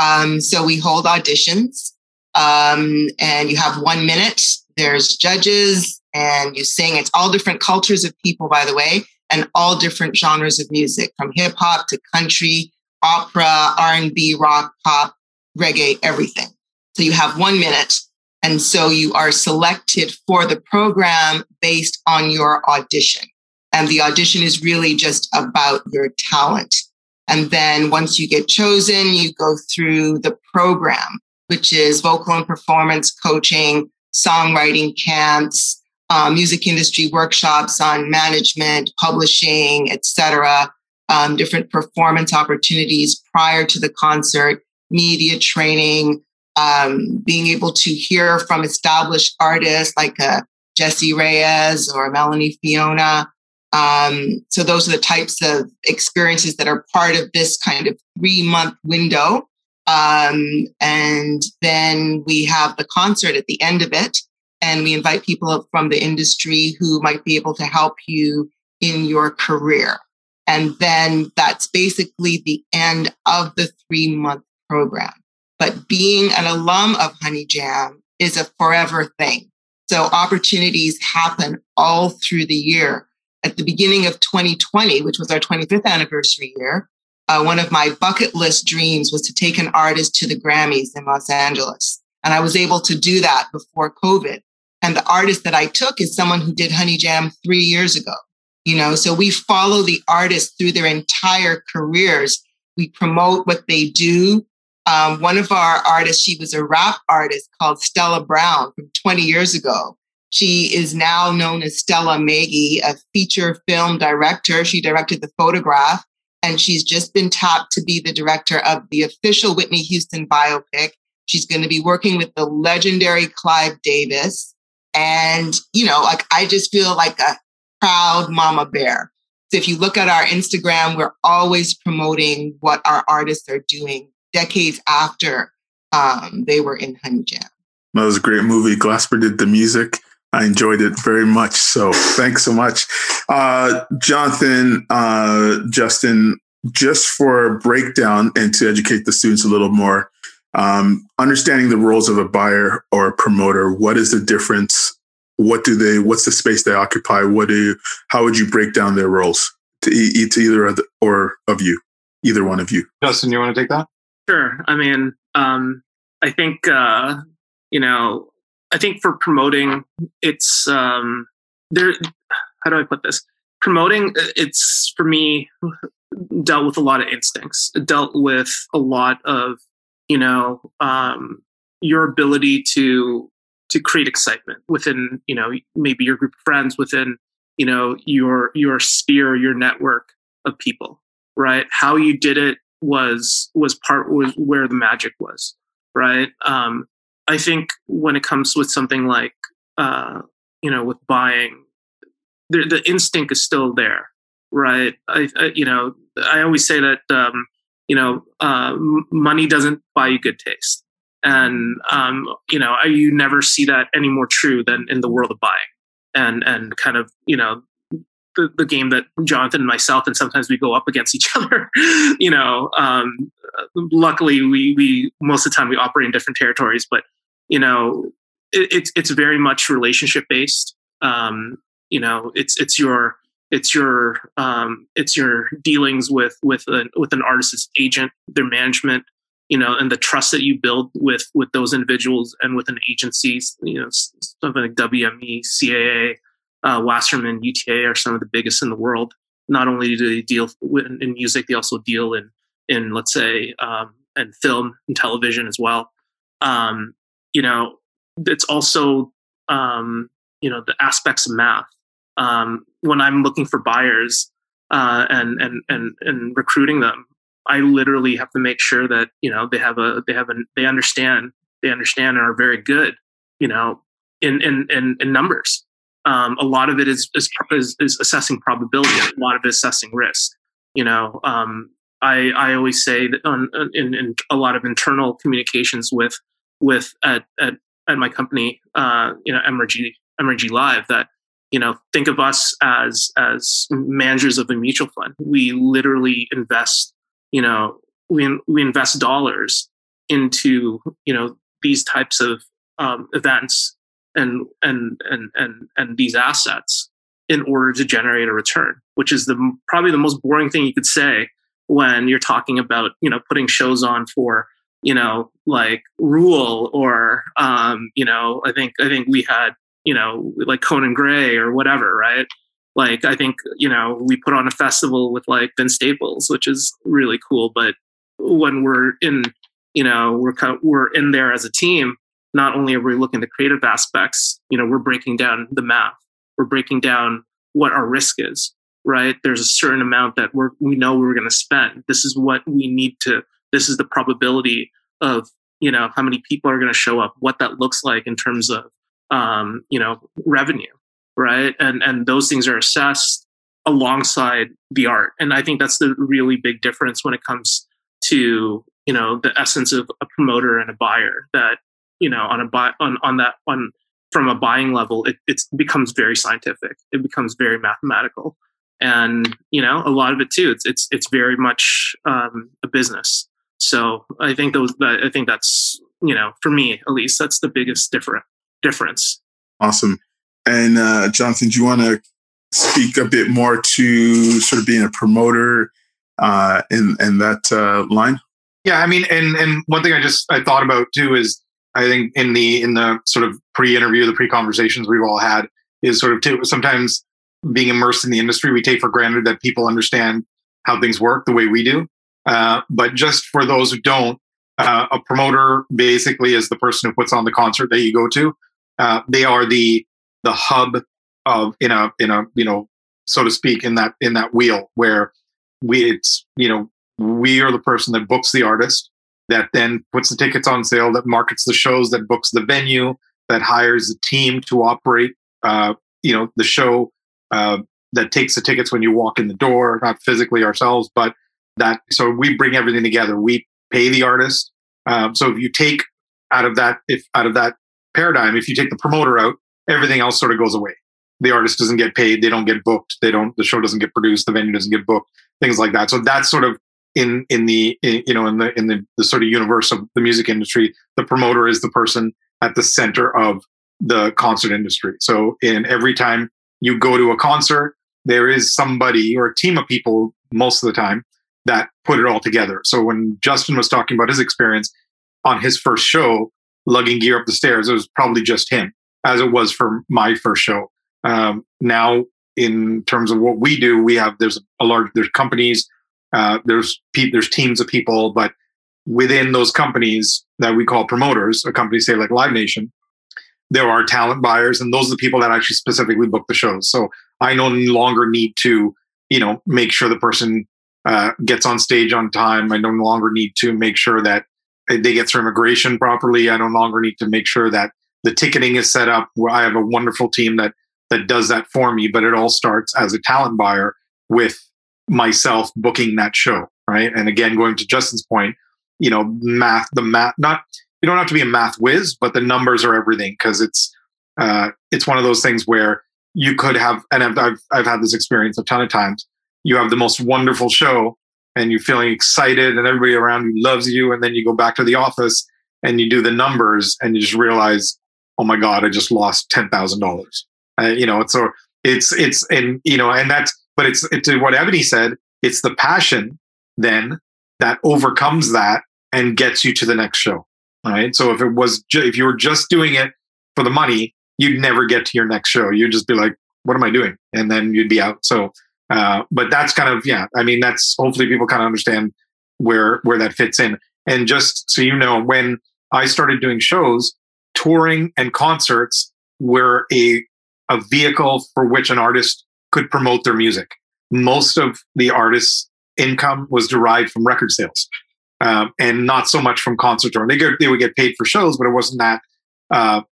Speaker 7: Um, so we hold auditions um, and you have one minute. There's judges and you sing. It's all different cultures of people, by the way, and all different genres of music from hip hop to country, opera, R&B, rock, pop, reggae, everything. So you have one minute and so you are selected for the program based on your audition. And the audition is really just about your talent. And then once you get chosen, you go through the program, which is vocal and performance coaching, songwriting camps, uh, music industry workshops on management, publishing, etc. Um, different performance opportunities prior to the concert, media training, um, being able to hear from established artists like uh, Jessie Reyez or Melanie Fiona. Um, so those are the types of experiences that are part of this kind of three month window. Um, and then we have the concert at the end of it. and we invite people from the industry who might be able to help you in your career. And then that's basically the end of the three month program. But being an alum of Honey Jam is a forever thing. So opportunities happen all through the year. At the beginning of 2020, which was our 25th anniversary year, uh, one of my bucket list dreams was to take an artist to the Grammys in Los Angeles. And I was able to do that before COVID. And the artist that I took is someone who did Honey Jam three years ago. You know, so we follow the artists through their entire careers. We promote what they do. Um, one of our artists, she was a rap artist called Stella Brown from 20 years ago. She is now known as Stella Meghie, a feature film director. She directed The Photograph, and she's just been tapped to be the director of the official Whitney Houston biopic. She's going to be working with the legendary Clive Davis. And, you know, like I just feel like a proud mama bear. So if you look at our Instagram, we're always promoting what our artists are doing decades after um, they were in Honey Jam.
Speaker 4: That was a great movie. Glasper did the music. I enjoyed it very much. So thanks so much. Uh, Jonathan, uh, Justin, just for a breakdown and to educate the students a little more, um, understanding the roles of a buyer or a promoter, what is the difference? What do they, what's the space they occupy? What do you, how would you break down their roles to, e- to either of the, or of you, either one of you?
Speaker 6: Justin, you want to take that?
Speaker 5: Sure. I mean, um, I think, uh, you know, I think for promoting, it's, um, there, how do I put this? Promoting, it's for me dealt with a lot of instincts, it dealt with a lot of you know um, your ability to to create excitement within you know maybe your group of friends within you know your your sphere your network of people right how you did it was was part was where the magic was right um i think when it comes with something like uh you know with buying the, the instinct is still there right I, I you know i always say that um you know, uh, money doesn't buy you good taste. And, um, you know, I, you never see that any more true than in the world of buying and, and kind of, you know, the, the game that Jonathan and myself, and sometimes we go up against each [laughs] other, you know, um, luckily we, we, most of the time we operate in different territories, but, you know, it, it's, it's very much relationship based. Um, you know, it's, it's your, it's your um, it's your dealings with with an with an artist's agent, their management, you know, and the trust that you build with with those individuals and with an agency, you know, something like WME, CAA, uh, Wasserman, UTA are some of the biggest in the world. Not only do they deal in music, they also deal in in let's say um, and film and television as well. Um, you know, it's also um, you know the aspects of math um, when I'm looking for buyers uh, and and and and recruiting them, I literally have to make sure that you know they have a they have a they understand they understand and are very good, you know, in in in, in numbers. Um, a lot of it is, is, is is assessing probability. A lot of it is assessing risk. You know, um, I I always say that on, in, in a lot of internal communications with with at at, at my company, uh, you know, Emergy Emergy Live that you know think of us as as managers of a mutual fund we literally invest you know we, we invest dollars into you know these types of um, events and, and and and and these assets in order to generate a return which is the probably the most boring thing you could say when you're talking about you know putting shows on for you know like rule or um you know i think i think we had you know, like Conan Gray or whatever, right? Like I think, you know, we put on a festival with like Vince Staples, which is really cool. But when we're in, you know, we're we're in there as a team, not only are we looking at the creative aspects, you know, we're breaking down the math. We're breaking down what our risk is, right? There's a certain amount that we're, we know we're going to spend. This is what we need to, this is the probability of, you know, how many people are going to show up, what that looks like in terms of um, you know, revenue, right? And and those things are assessed alongside the art. And I think that's the really big difference when it comes to you know the essence of a promoter and a buyer. That you know on a buy on on that on from a buying level, it it becomes very scientific. It becomes very mathematical, and you know, a lot of it too. It's it's it's very much um, a business. So I think those. I think that's you know, for me at least, that's the biggest different difference.
Speaker 4: Awesome. And uh, Jonathan, do you want to speak a bit more to sort of being a promoter uh, in in that uh, line?
Speaker 6: Yeah, I mean, and and one thing I just I thought about too is I think in the in the sort of pre-interview, the pre-conversations we've all had is sort of too, sometimes being immersed in the industry, we take for granted that people understand how things work the way we do. Uh, but just for those who don't, uh, a promoter basically is the person who puts on the concert that you go to. Uh, they are the the hub of in a in a you know so to speak in that in that wheel where we it's you know we are the person that books the artist that then puts the tickets on sale that markets the shows that books the venue that hires the team to operate uh, you know the show uh, that takes the tickets when you walk in the door not physically ourselves but that so we bring everything together. We pay the artist. Um, so if you take out of that if out of that paradigm if you take the promoter out everything else sort of goes away. The artist doesn't get paid they don't get booked they don't the show doesn't get produced the venue doesn't get booked things like that. So that's sort of in in the in, you know in the in the, the sort of universe of the music industry the promoter is the person at the center of the concert industry. So in every time you go to a concert there is somebody or a team of people most of the time that put it all together. So when justin was talking about his experience on his first show lugging gear up the stairs it was probably just him as it was for my first show. Um, now, in terms of what we do, we have there's a large there's companies, uh, there's pe- there's teams of people, but within those companies that we call promoters, a company say like Live Nation, there are talent buyers, and those are the people that actually specifically book the shows. So I no longer need to, you know, make sure the person uh, gets on stage on time. I no longer need to make sure that they get through immigration properly. I no longer need to make sure that the ticketing is set up. I have a wonderful team that that does that for me. But it all starts as a talent buyer with myself booking that show, right? And again, going to Justin's point, you know, math, the math, not you don't have to be a math whiz, but the numbers are everything because it's uh, it's one of those things where you could have, and I've, I've I've had this experience a ton of times. You have the most wonderful show, and you're feeling excited, and everybody around you loves you, and then you go back to the office and you do the numbers, and you just realize, oh my god, I just lost ten thousand dollars uh, you know, it's so it's it's and you know, and that's but it's it's what Ebony said. It's the passion then that overcomes that and gets you to the next show. Right. So if it was ju- if you were just doing it for the money, you'd never get to your next show. You'd just be like, "What am I doing?" And then you'd be out. So, uh, but that's kind of yeah. I mean, that's hopefully people kind of understand where where that fits in. And just so you know, when I started doing shows, touring and concerts were a a vehicle for which an artist could promote their music. Most of the artist's income was derived from record sales, um, and not so much from concert touring. They get, they would get paid for shows, but it wasn't that uh,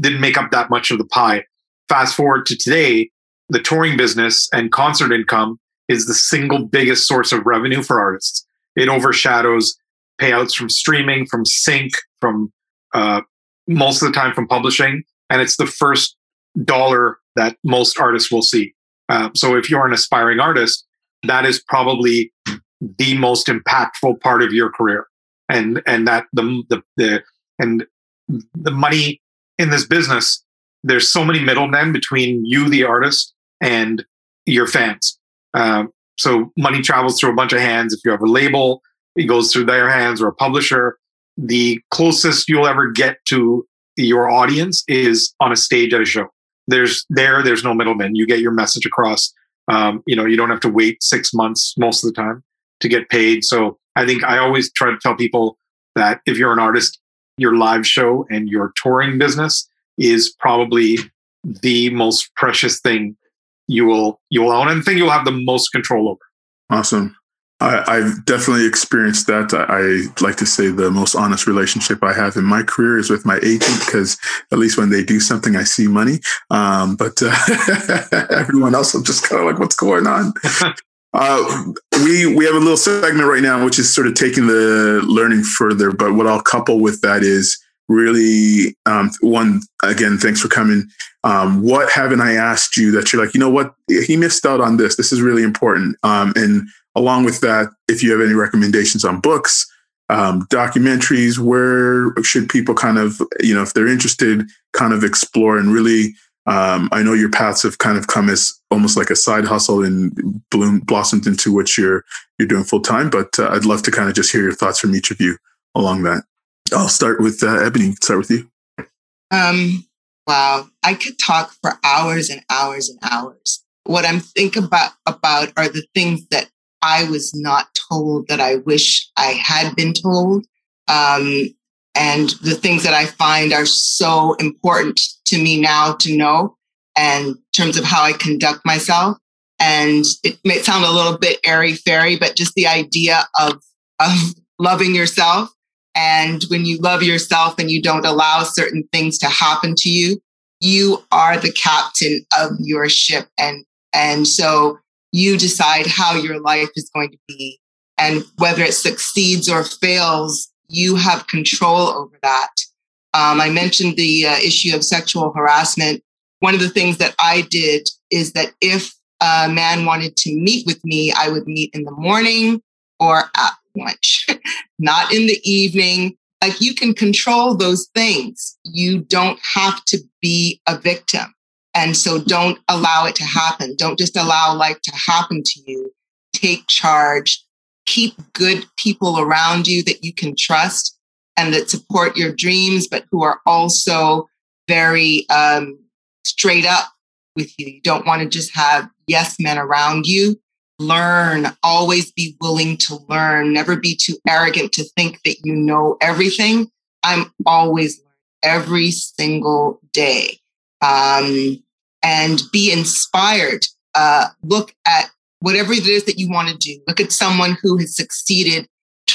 Speaker 6: didn't make up that much of the pie. Fast forward to today, the touring business and concert income is the single biggest source of revenue for artists. It overshadows payouts from streaming, from sync, from uh, most of the time from publishing, and it's the first dollar that most artists will see. Uh, so if you're an aspiring artist, that is probably the most impactful part of your career, and and that the the, the and the money in this business. There's so many middlemen between you, the artist, and your fans. Um, so money travels through a bunch of hands. If you have a label, it goes through their hands or a publisher. The closest you'll ever get to your audience is on a stage at a show there's there there's no middleman you get your message across. Um, you know you don't have to wait six months most of the time to get paid. So i think i always try to tell people that if you're an artist your live show and your touring business is probably the most precious thing you will you will own and thing you'll have the most control over.
Speaker 4: Awesome I, have definitely experienced that. I, I, like to say the most honest relationship I have in my career is with my agent because at least when they do something, I see money. Um, but uh, [laughs] everyone else, I'm just kind of like, what's going on? [laughs] uh, we we have a little segment right now, which is sort of taking the learning further. But what I'll couple with that is really um, one again thanks for coming um, what haven't i asked you that you're like you know what he missed out on this this is really important um, and along with that if you have any recommendations on books um, documentaries where should people kind of you know if they're interested kind of explore and really um, i know your paths have kind of come as almost like a side hustle and bloom blossomed into what you're you're doing full time but uh, i'd love to kind of just hear your thoughts from each of you along that I'll start with uh, Ebony. Start with you.
Speaker 7: Um, wow, I could talk for hours and hours and hours. What I'm thinking about about are the things that I was not told that I wish I had been told, um, and the things that I find are so important to me now to know, and in terms of how I conduct myself. And it may sound a little bit airy fairy, but just the idea of of [laughs] loving yourself and when you love yourself and you don't allow certain things to happen to you, you are the captain of your ship. And, and so you decide how your life is going to be. And whether it succeeds or fails, you have control over that. Um, I mentioned the uh, issue of sexual harassment. One of the things that I did is that if a man wanted to meet with me, I would meet in the morning or at lunch, [laughs] not in the evening. Like you can control those things. You don't have to be a victim. And so don't allow it to happen. Don't just allow life to happen to you. Take charge. Keep good people around you that you can trust and that support your dreams, but who are also very um, straight up with you. You don't want to just have yes men around you learn, always be willing to learn, never be too arrogant to think that you know everything. I'm always learning every single day. Um, and be inspired. Uh, look at whatever it is that you want to do. Look at someone who has succeeded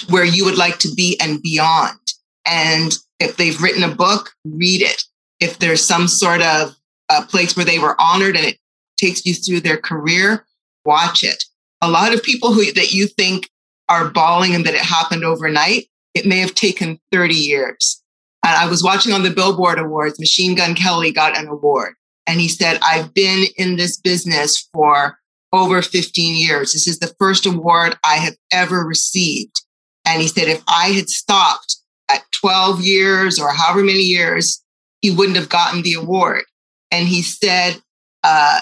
Speaker 7: where you would like to be and beyond. And if they've written a book, read it. If there's some sort of a place where they were honored and it takes you through their career, watch it a lot of people who that you think are bawling and that it happened overnight, it may have taken 30 years. And I was watching on the Billboard Awards, Machine Gun Kelly got an award. And he said, I've been in this business for over 15 years. This is the first award I have ever received. And he said, if I had stopped at 12 years or however many years, he wouldn't have gotten the award. And he said, uh,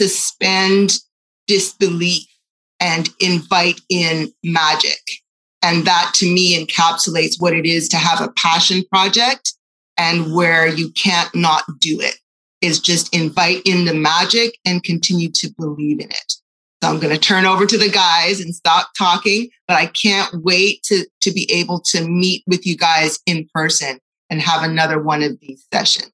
Speaker 7: suspend disbelief and invite in magic. And that to me encapsulates what it is to have a passion project and where you can't not do it is just invite in the magic and continue to believe in it. So I'm going to turn over to the guys and stop talking, but I can't wait to, to be able to meet with you guys in person and have another one of these sessions.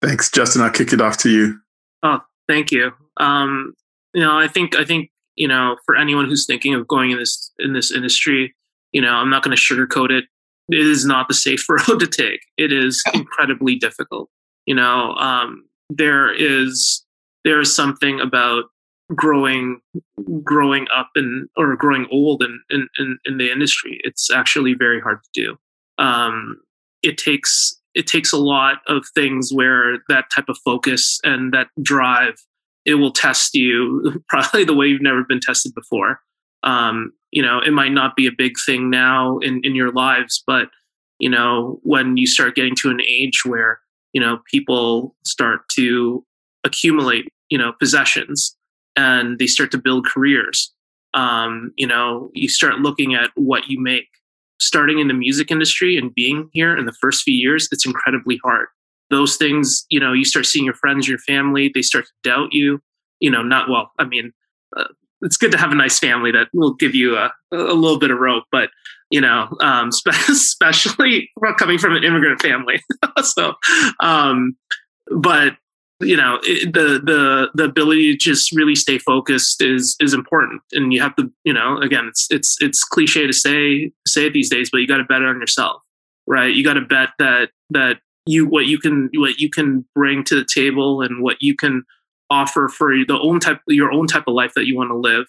Speaker 4: Thanks, Justin. I'll kick it off to you.
Speaker 5: Oh, thank you. Um, you know, I think I think you know, for anyone who's thinking of going in this in this industry, you know, I'm not going to sugarcoat it. It is not the safe [laughs] road to take. It is incredibly difficult. You know, um, there is there is something about growing growing up and or growing old in, in, in, in the industry. It's actually very hard to do. Um, it takes it takes a lot of things where that type of focus and that drive it will test you [laughs] probably the way you've never been tested before. Um, you know, it might not be a big thing now in, in your lives, but you know, when you start getting to an age where, you know, people start to accumulate, you know, possessions and they start to build careers. Um, you know, you start looking at what you make. Starting in the music industry and being here in the first few years, it's incredibly hard those things, you know, you start seeing your friends, your family, they start to doubt you. You know, not well. I mean, uh, it's good to have a nice family that will give you a, a little bit of rope, but you know, um, [laughs] especially coming from an immigrant family. [laughs] so, um, but you know, it, the the the ability to just really stay focused is is important, and you have to, you know, again, it's it's it's cliche to say say it these days, but you got to bet on yourself, right? You got to bet that that you what you can what you can bring to the table and what you can offer for the own type your own type of life that you want to live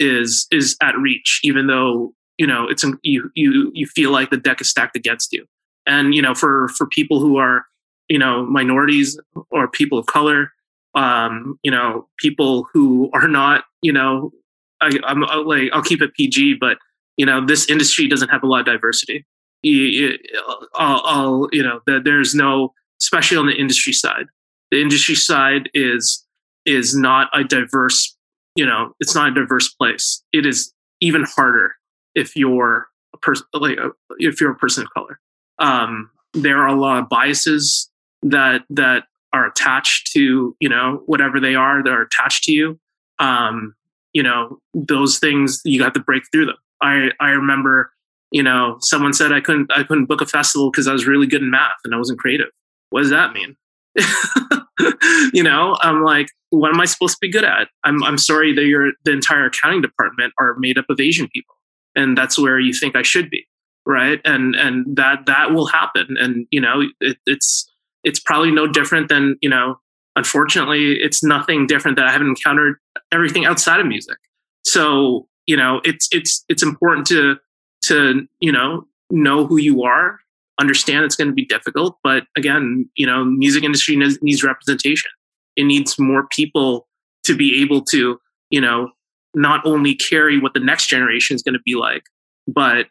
Speaker 5: is is at reach even though you know it's you you you feel like the deck is stacked against you And you know, for for people who are you know minorities or people of color, um, you know, people who are not you know, I, I'm like I'll keep it PG, but you know, this industry doesn't have a lot of diversity. I'll, I'll you know, there's no, especially on the industry side. The industry side is is not a diverse, you know, it's not a diverse place. It is even harder if you're a person, like uh, if you're a person of color. Um, there are a lot of biases that that are attached to you know whatever they are that are attached to you. Um, you know those things you have to break through them. I I remember you know someone said I couldn't I couldn't book a festival because I was really good in math and I wasn't creative. What does that mean? [laughs] you know, I'm like, what am I supposed to be good at? I'm I'm sorry that your the entire accounting department are made up of Asian people, and that's where you think I should be, right? And and that that will happen, and you know, it, it's it's probably no different than you know. Unfortunately, it's nothing different that I haven't encountered everything outside of music. So you know, it's it's it's important to to you know know who you are understand it's going to be difficult but again you know music industry needs, needs representation. It needs more people to be able to you know not only carry what the next generation is going to be like but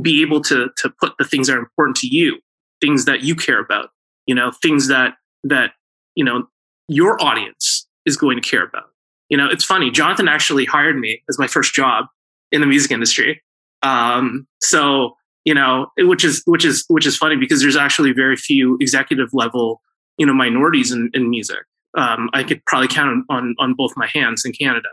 Speaker 5: be able to to put the things that are important to you things that you care about you know things that that you know your audience is going to care about. You know it's funny jonathan actually hired me as my first job in the music industry. Um, so you know, which is which is which is funny because there's actually very few executive level, you know, minorities in, in music. Um, I could probably count on on both my hands in Canada,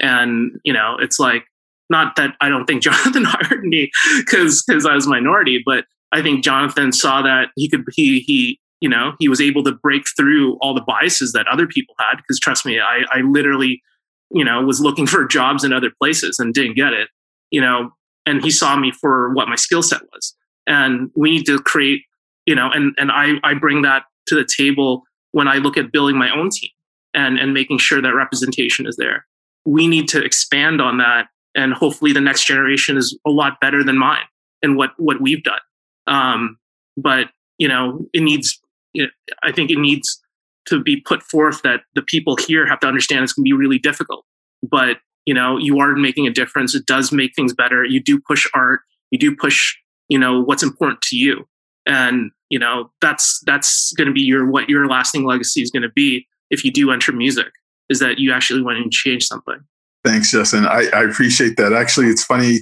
Speaker 5: and you know, it's like not that I don't think [laughs] Jonathan hired me because because I was minority, but I think Jonathan saw that he could he he you know he was able to break through all the biases that other people had because trust me, I I literally you know was looking for jobs in other places and didn't get it. You know, and he saw me for what my skill set was. And we need to create you know and and i i bring that to the table when i look at building my own team and and making sure that representation is there. We need to expand on that and hopefully the next generation is a lot better than mine and what what we've done. Um but you know it needs you know, i think it needs to be put forth that the people here have to understand it's going to be really difficult. But you know you are making a difference. It does make things better. You do push art. You do push you know what's important to you. And you know that's that's going to be your what your lasting legacy is going to be if you do enter music is that you actually went and changed something.
Speaker 4: Thanks justin. I, I appreciate that. Actually it's funny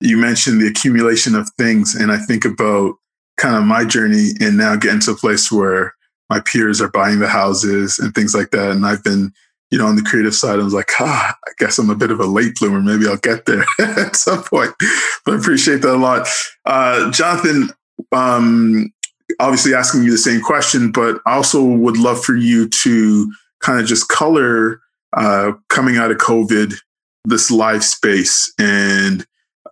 Speaker 4: you mentioned the accumulation of things and i think about kind of my journey and now getting to a place where my peers are buying the houses and things like that and i've been you know, on the creative side, I was like, ah, I guess I'm a bit of a late bloomer. Maybe I'll get there [laughs] at some point. But I appreciate that a lot. Uh, Jonathan, um, obviously asking you the same question, but I also would love for you to kind of just color uh, coming out of COVID, this live space, and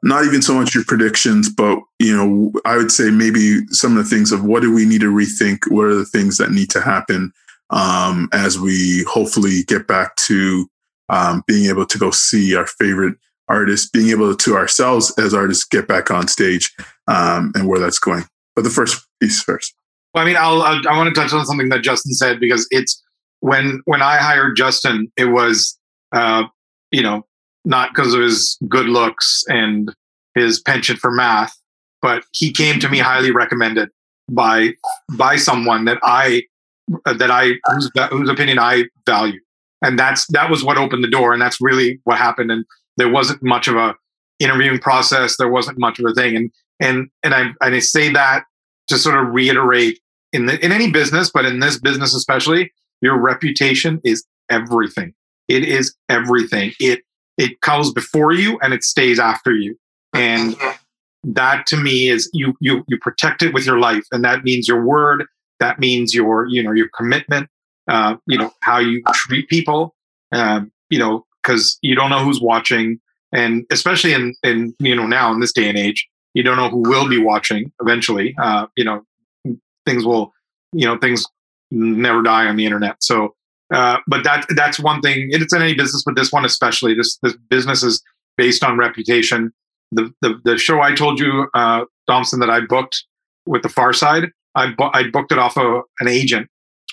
Speaker 4: not even so much your predictions, but you know, I would say maybe some of the things of what do we need to rethink? What are the things that need to happen? Um, as we hopefully get back to um, being able to go see our favorite artists, being able to ourselves as artists get back on stage um, and where that's going. But the first piece first.
Speaker 6: Well, I mean, I'll, I'll, i want to touch on something that Justin said because it's when when I hired Justin, it was uh, you know not because of his good looks and his penchant for math, but he came to me highly recommended by by someone that I Uh, that I whose, uh. whose opinion I value, and that's that was what opened the door, and that's really what happened. And there wasn't much of a interviewing process. There wasn't much of a thing, and and and I and I say that to sort of reiterate in the, in any business, but in this business especially, your reputation is everything. It is everything. It it comes before you and it stays after you, and mm-hmm. that to me is you you you protect it with your life, and that means your word that means your, you know, your commitment, uh, you know, how you treat people, um, you know, because you don't know who's watching, and especially in, in, you know, now in this day and age, you don't know who will be watching eventually. Uh, you know, things will, you know, things never die on the internet. So, uh, but that that's one thing. It's in any business, but this one especially. This this business is based on reputation. The the, the show I told you, uh, Thompson, that I booked with the Pharcyde, I bu- I booked it off of an agent.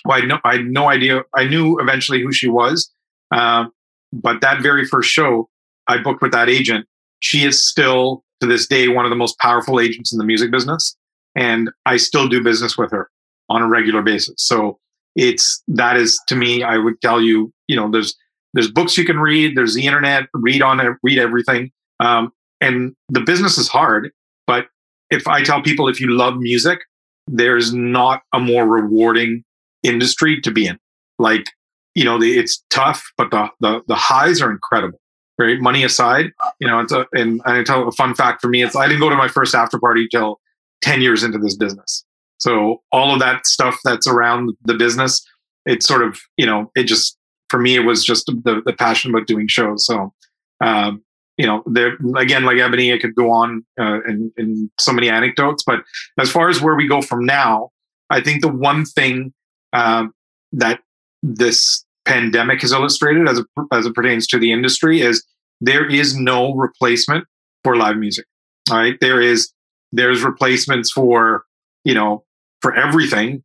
Speaker 6: I had no I had no idea. I knew eventually who she was, um, but that very first show I booked with that agent, she is still to this day one of the most powerful agents in the music business, and I still do business with her on a regular basis. So it's that is to me, I would tell you, you know, there's there's books you can read, there's the internet, read on it, read everything, um, and the business is hard. But if I tell people if you love music, there's not a more rewarding industry to be in. Like, you know, the, it's tough, but the, the the highs are incredible. Right, money aside, you know, it's a and I tell a fun fact for me. It's I didn't go to my first after party till ten years into this business. So all of that stuff that's around the business, it's sort of you know, it just for me it was just the the passion about doing shows. So um, you know, there again, like Ebony, I could go on uh, in, in so many anecdotes. But as far as where we go from now, I think the one thing um, that this pandemic has illustrated, as it, as it pertains to the industry, is there is no replacement for live music. All right, there is there's replacements for you know for everything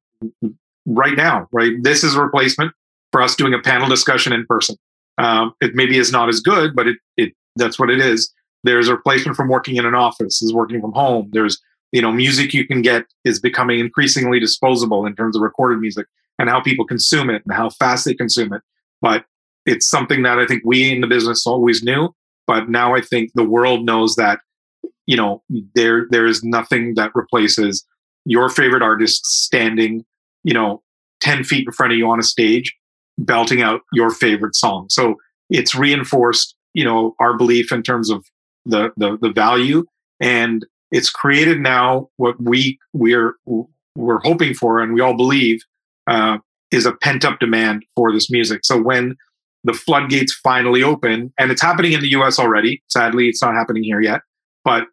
Speaker 6: right now. Right, this is a replacement for us doing a panel discussion in person. Um, it maybe is not as good, but it it that's what it is. There's a replacement from working in an office, is working from home. There's, you know, music you can get is becoming increasingly disposable in terms of recorded music and how people consume it and how fast they consume it. But it's something that I think we in the business always knew. But now I think the world knows that, you know, there there is nothing that replaces your favorite artist standing, you know, 10 feet in front of you on a stage, belting out your favorite song. So it's reinforced you know our belief in terms of the the, the value. And it's created now what we we're we're hoping for and we all believe uh, is a pent up demand for this music. So when the floodgates finally open and it's happening in the us already sadly it's not happening here yet but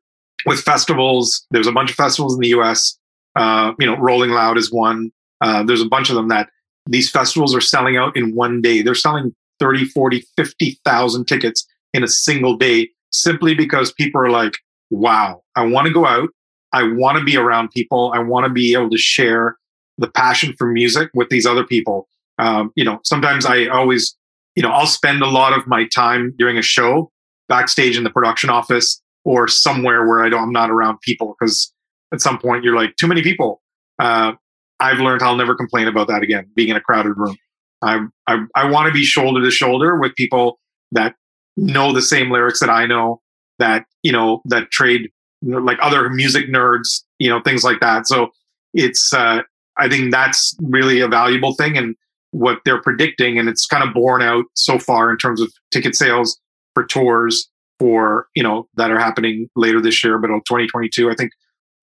Speaker 6: with festivals there's a bunch of festivals in the us uh, you know rolling loud is one uh, there's a bunch of them that these festivals are selling out in one day. They're selling 30, 40, 50,000 tickets in a single day simply because people are like, wow, I want to go out. I want to be around people. I want to be able to share the passion for music with these other people. Um, you know, sometimes I always, you know, I'll spend a lot of my time during a show backstage in the production office or somewhere where I don't, I'm not around people because at some point you're like, too many people. Uh, I've learned I'll never complain about that again, being in a crowded room. I I, I want to be shoulder to shoulder with people that know the same lyrics that I know, that you know that trade like other music nerds, you know things like that. So it's uh, I think that's really a valuable thing and what they're predicting, and it's kind of borne out so far in terms of ticket sales for tours for you know that are happening later this year, but in 2022, I think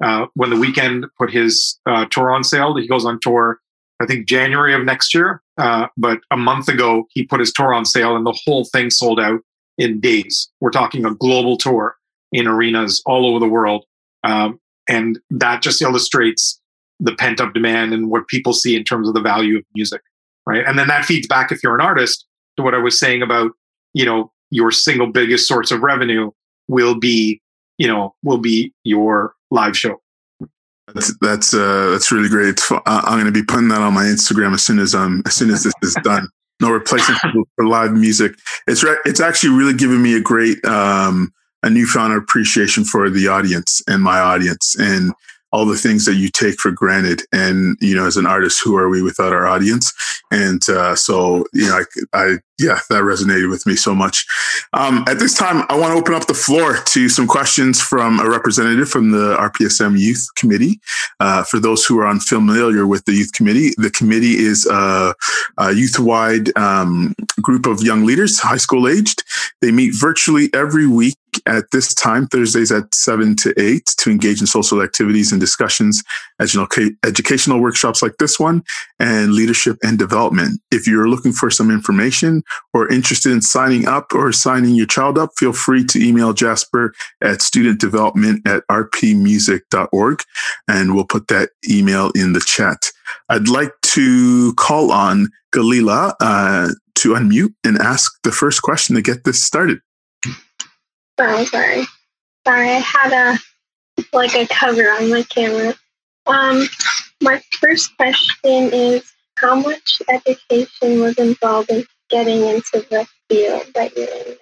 Speaker 6: uh, when the Weeknd put his uh, tour on sale, he goes on tour I think January of next year. Uh, but a month ago, he put his tour on sale and the whole thing sold out in days. We're talking a global tour in arenas all over the world. Um, and that just illustrates the pent up demand and what people see in terms of the value of music. Right. And then that feeds back, if you're an artist, to what I was saying about, you know, your single biggest source of revenue will be, you know, will be your live show.
Speaker 4: That's that's uh, that's really great. I'm going to be putting that on my Instagram as soon as um as soon as this is done. No replacement for live music. It's re- it's actually really given me a great um a newfound appreciation for the audience and my audience and all the things that you take for granted. And, you know, as an artist, who are we without our audience? And uh, so, you know, I, I, yeah, that resonated with me so much. Um, at this time, I want to open up the floor to some questions from a representative from the RPSM Youth Committee. Uh, for those who are unfamiliar with the Youth Committee, the committee is a, a youth wide um, group of young leaders, high school aged. They meet virtually every week at this time, Thursdays at 7 to 8, to engage in social activities and discussions, educational workshops like this one, and leadership and development. If you're looking for some information or interested in signing up or signing your child up, feel free to email Jasper at studentdevelopment at rpmusic.org, and we'll put that email in the chat. I'd like to call on Galila uh, to unmute and ask the first question to get this started.
Speaker 8: Sorry, sorry. Sorry, I had a like a cover on my camera. Um, my first question is how much education was involved in getting into the field that you're in?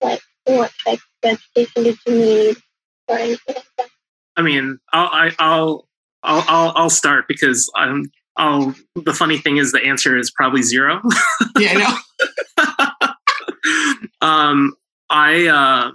Speaker 8: Like, what type of education did you need or anything like that?
Speaker 5: I mean, I'll I, I'll I'll I'll I'll start because I'm. I'll. The funny thing is, the answer is probably zero.
Speaker 7: Yeah, I know. [laughs]
Speaker 5: um, I uh,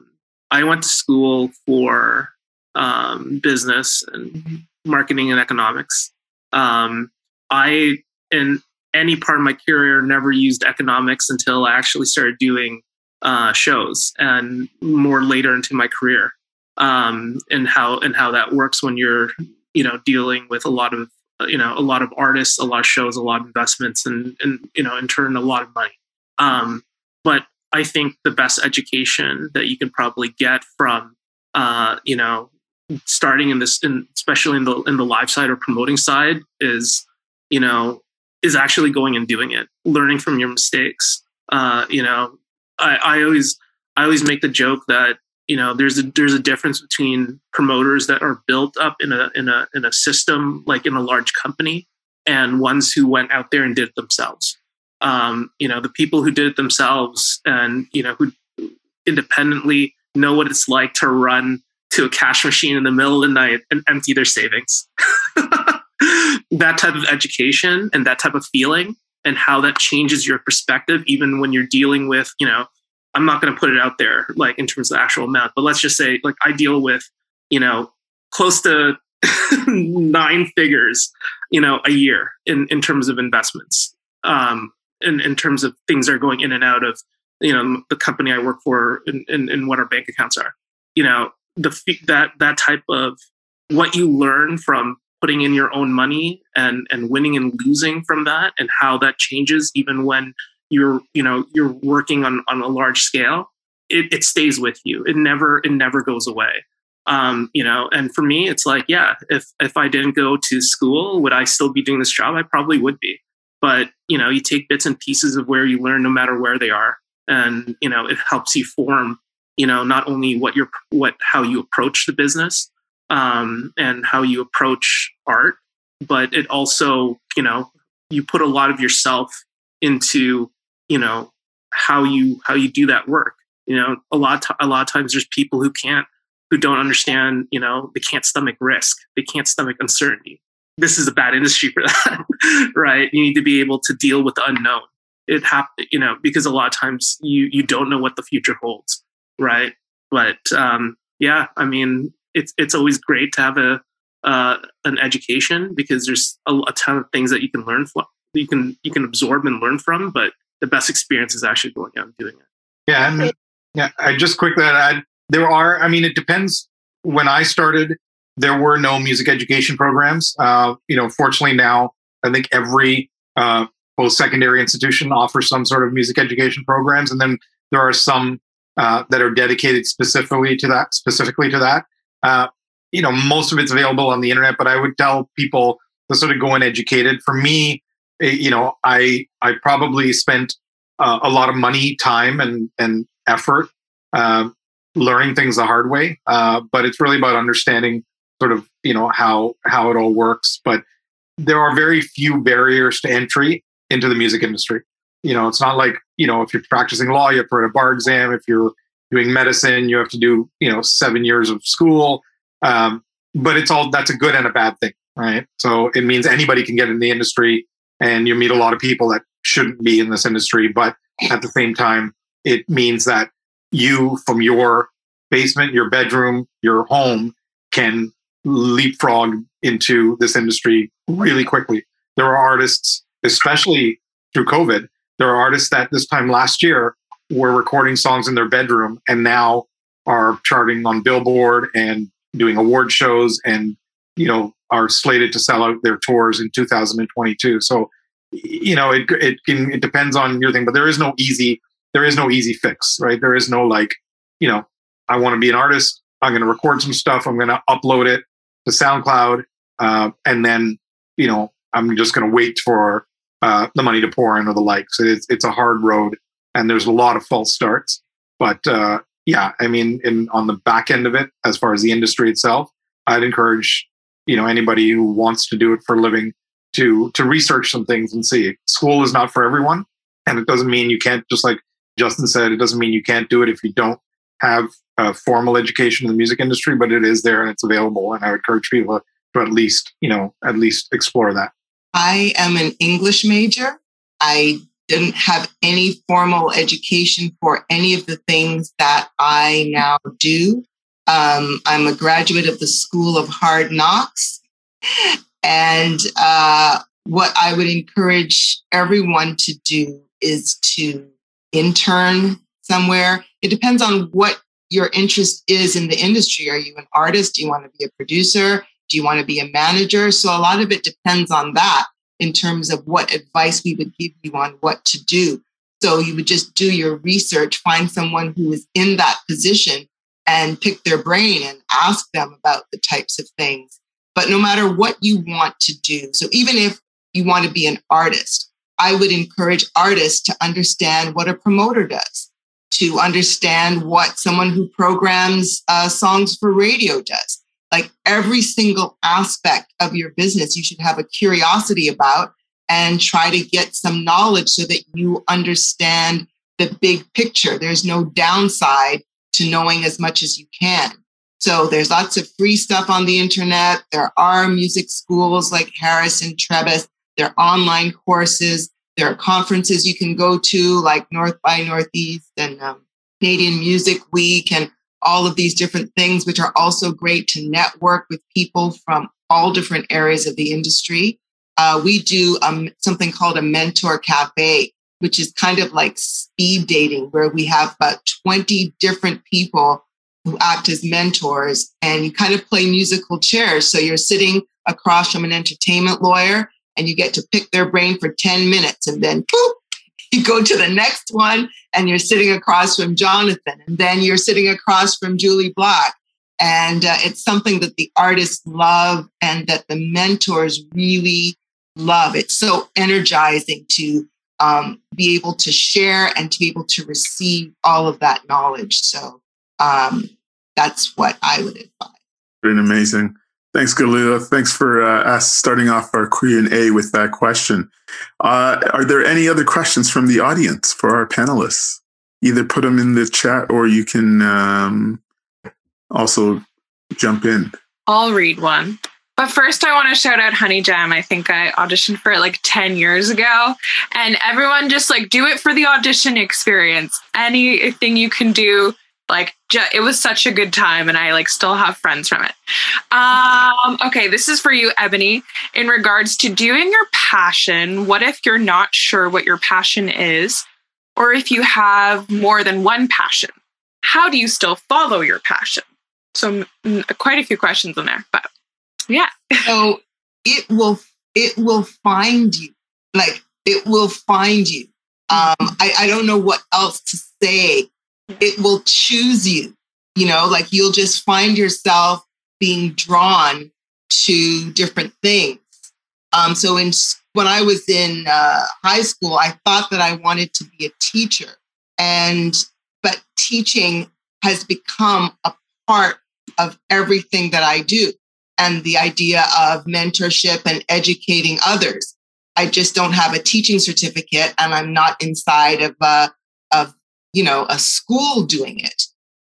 Speaker 5: I went to school for um, business and marketing and economics. Um, I in any part of my career never used economics until I actually started doing uh, shows and more later into my career um, and how and how that works when you're you know dealing with a lot of you know a lot of artists, a lot of shows, a lot of investments, and and you know in turn a lot of money. Um, but I think the best education that you can probably get from uh, you know starting in this, in, especially in the in the live side or promoting side, is you know is actually going and doing it, learning from your mistakes. Uh, you know, I, I always I always make the joke that you know there's a there's a difference between promoters that are built up in a in a in a system like in a large company and ones who went out there and did it themselves. Um, you know, the people who did it themselves and you know who independently know what it's like to run to a cash machine in the middle of the night and empty their savings. [laughs] that type of education and that type of feeling and how that changes your perspective even when you're dealing with you know i'm not going to put it out there like in terms of actual amount but let's just say like i deal with you know close to [laughs] nine figures you know a year in in terms of investments um in, in terms of things that are going in and out of you know the company i work for and, and, and what our bank accounts are. You know the that that type of what you learn from putting in your own money and and winning and losing from that and how that changes even when you're you know you're working on on a large scale it, it stays with you. It never it never goes away. Um you know and for me it's like yeah if if i didn't go to school would i still be doing this job? I probably would be. But you know you take bits and pieces of where you learn no matter where they are. And you know it helps you form you know not only what you're what how you approach the business um, and how you approach art, but it also, you know, you put a lot of yourself into, you know, how you how you do that work. You know, a lot of, a lot of times there's people who can't who don't understand. You know, they can't stomach risk. They can't stomach uncertainty. This is a bad industry for that, [laughs] right? You need to be able to deal with the unknown. It happen, you know, because a lot of times you you don't know what the future holds, right? But um, yeah, I mean, it's it's always great to have a uh, an education because there's a, a, ton of things that you can learn from you can you can absorb and learn from but the best experience is actually going out and doing it.
Speaker 6: Yeah and yeah i just quickly add there are i mean it depends. When i started there were no music education programs. Uh, you know fortunately now i think every uh, post-secondary institution offers some sort of music education programs and then there are some uh, that are dedicated specifically to that specifically to that uh, you know, most of it's available on the internet, but I would tell people to sort of go uneducated. For me, eh, you know, I I probably spent uh, a lot of money, time, and and effort uh, learning things the hard way. Uh, but it's really about understanding sort of you know how how it all works. But there are very few barriers to entry into the music industry. You know, it's not like you know if you're practicing law, you have to write a bar exam. If you're doing medicine, you have to do you know seven years of school. Um, but it's all that's a good and a bad thing, right? So it means anybody can get in the industry, and you meet a lot of people that shouldn't be in this industry. But at the same time, it means that you, from your basement, your bedroom, your home, can leapfrog into this industry really quickly. There are artists, especially through COVID, there are artists that this time last year were recording songs in their bedroom and now are charting on Billboard and doing award shows and you know are slated to sell out their tours in 2022. So you know it it can it depends on your thing, but there is no easy there is no easy fix, right? There is no like you know I want to be an artist. I'm going to record some stuff. I'm going to upload it to SoundCloud, uh, and then you know I'm just going to wait for uh, the money to pour in or the like. So it's it's a hard road and there's a lot of false starts. But uh, yeah, I mean, in on the back end of it, as far as the industry itself, I'd encourage you know anybody who wants to do it for a living to to research some things and see. School is not for everyone, and it doesn't mean you can't. Just like Justin said, it doesn't mean you can't do it if you don't have a formal education in the music industry, but it is there and it's available. And I would encourage people to at least, you know, at least explore that.
Speaker 7: I am an English major. I didn't have any formal education for any of the things that I now do. Um, I'm a graduate of the School of Hard Knocks. And uh, what I would encourage everyone to do is to intern somewhere. It depends on what your interest is in the industry. Are you an artist? Do you want to be a producer? Do you want to be a manager? So a lot of it depends on that in terms of what advice we would give you on what to do. So you would just do your research, find someone who is in that position and pick their brain and ask them about the types of things. But no matter what you want to do, so even if you want to be an artist, I would encourage artists to understand what a promoter does, to understand what someone who programs uh, songs for radio does. Like every single aspect of your business, you should have a curiosity about and try to get some knowledge so that you understand the big picture. There's no downside to knowing as much as you can. So there's lots of free stuff on the internet. There are music schools like Harris and Trebas. There are online courses. There are conferences you can go to like North by Northeast and um, Canadian Music Week and all of these different things, which are also great to network with people from all different areas of the industry. Uh, we do um, something called a mentor cafe, which is kind of like speed dating, where we have about 20 different people who act as mentors and you kind of play musical chairs. So you're sitting across from an entertainment lawyer and you get to pick their brain for 10 minutes and then you go to the next one and you're sitting across from Jonathan and then you're sitting across from Jully Black. And uh, it's something that the artists love and that the mentors really love. It's so energizing to um, be able to share and to be able to receive all of that knowledge. So um, that's what I would advise.
Speaker 4: Been amazing. Thanks, Galila. Thanks for uh, us starting off our Q and A with that question. Uh, are there any other questions from the audience for our panelists? Either put them in the chat or you can um, also jump in.
Speaker 9: I'll read one. But first, I want to shout out Honey Jam. I think I auditioned for it like 10 years ago. And everyone just like do it for the audition experience. Anything you can do like it was such a good time and i like still have friends from it. Um okay this is for you ebony. In regards to doing your passion what if you're not sure what your passion is or if you have more than one passion? How do you still follow your passion? So quite a few questions in there but yeah. [laughs]
Speaker 7: So it will it will find you. Like it will find you. Um I, I don't know what else to say it will choose you. You know, like you'll just find yourself being drawn to different things. Um, so in when I was in uh, high school, I thought that I wanted to be a teacher, and but teaching has become a part of everything that I do, and the idea of mentorship and educating others. I just don't have a teaching certificate, and I'm not inside of a of you know, a school doing it.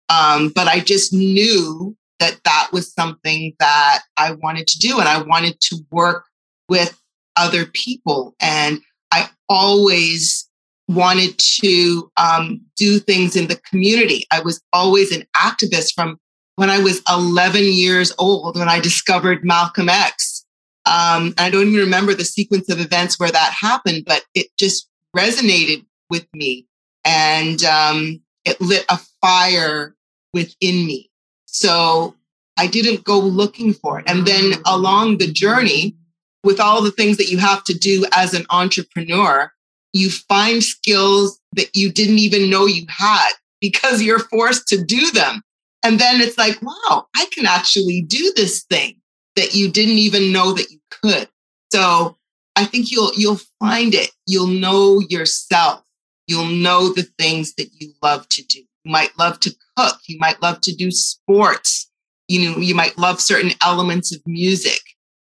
Speaker 7: Um, but I just knew that that was something that I wanted to do. And I wanted to work with other people. And I always wanted to um, do things in the community. I was always an activist from when I was 11 years old when I discovered Malcolm X. Um, I don't even remember the sequence of events where that happened, but it just resonated with me and um, it lit a fire within me. So I didn't go looking for it. And then along the journey, with all the things that you have to do as an entrepreneur, you find skills that you didn't even know you had because you're forced to do them. And then it's like, wow, I can actually do this thing that you didn't even know that you could. So I think you'll you'll find it. You'll know yourself you'll know the things that you love to do. You might love to cook. You might love to do sports. You know, you might love certain elements of music.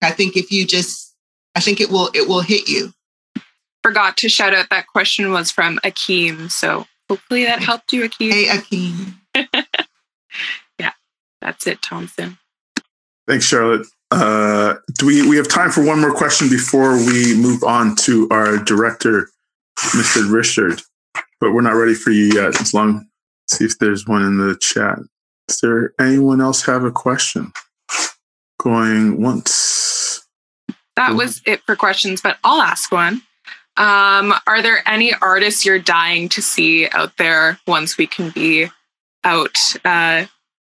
Speaker 7: I think if you just, I think it will, it will hit you.
Speaker 9: Forgot to shout out that question was from Akeem. So hopefully that helped you, Akeem.
Speaker 7: Hey, Akeem. [laughs]
Speaker 9: yeah, that's it, Thompson.
Speaker 4: Thanks, Charlotte. Uh, do we we have time for one more question before we move on to our director, Mr. Richard? But we're not ready for you yet. As long see if there's one in the chat. Does there anyone else have a question? Going once.
Speaker 9: That was it for questions, but I'll ask one. Um, are there any artists you're dying to see out there once we can be out uh,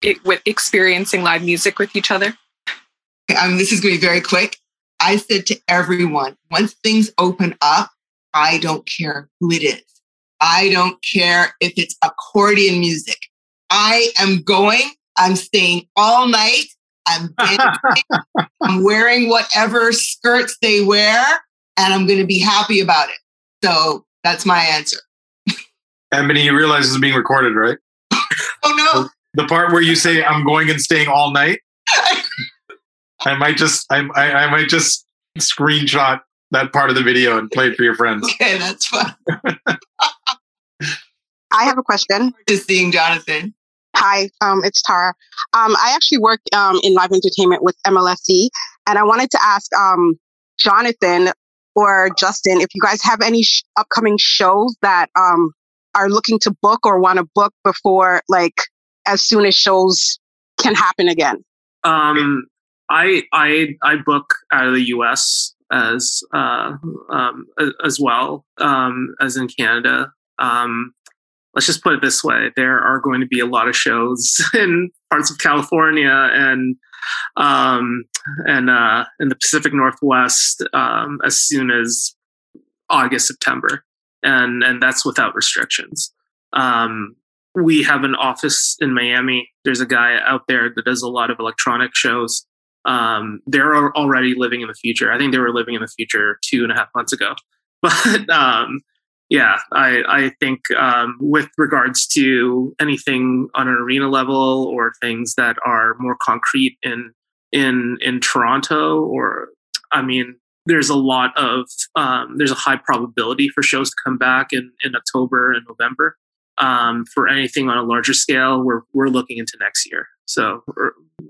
Speaker 9: it, with experiencing live music with each other?
Speaker 7: Um, this is going to be very quick. I said to everyone, once things open up, I don't care who it is. I don't care if it's accordion music. I am going. I'm staying all night. I'm dancing. [laughs] I'm wearing whatever skirts they wear, and I'm going to be happy about it. So that's my answer.
Speaker 6: Ebony, you realize this is being recorded, right? [laughs]
Speaker 7: oh no!
Speaker 6: The part where you say "I'm going and staying all night." [laughs] I might just, I, I, I might just screenshot that part of the video and play it for your friends. [laughs]
Speaker 7: Okay, that's fine. [laughs]
Speaker 10: I have a question.
Speaker 7: Just seeing Jonathan.
Speaker 10: Hi, um, it's Tara. Um, I actually work um, in live entertainment with MLSE, and I wanted to ask um, Jonathan or Justin if you guys have any sh- upcoming shows that um, are looking to book or want to book before, like, as soon as shows can happen again.
Speaker 5: Um, I I I book out of the U.S. as uh, um, as well um, as in Canada. Um, let's just put it this way: there are going to be a lot of shows [laughs] in parts of California and um, and uh, in the Pacific Northwest um, as soon as August September, and and that's without restrictions. Um, we have an office in Miami. There's a guy out there that does a lot of electronic shows um, they're already living in the future. I think they were living in the future two and a half months ago. [laughs] But um, yeah, I, I think um, with regards to anything on an arena level or things that are more concrete in in in Toronto, or I mean, there's a lot of um, there's a high probability for shows to come back in in October and November. Um, for anything on a larger scale, we're we're looking into next year. So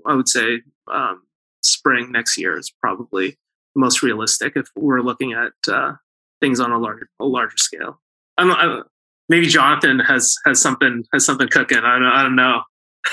Speaker 5: I would say um, spring next year is probably most realistic if we're looking at uh, things on a larger a larger scale. I'm, I'm, maybe Jonathan has has something has something cooking. I don't, I don't know.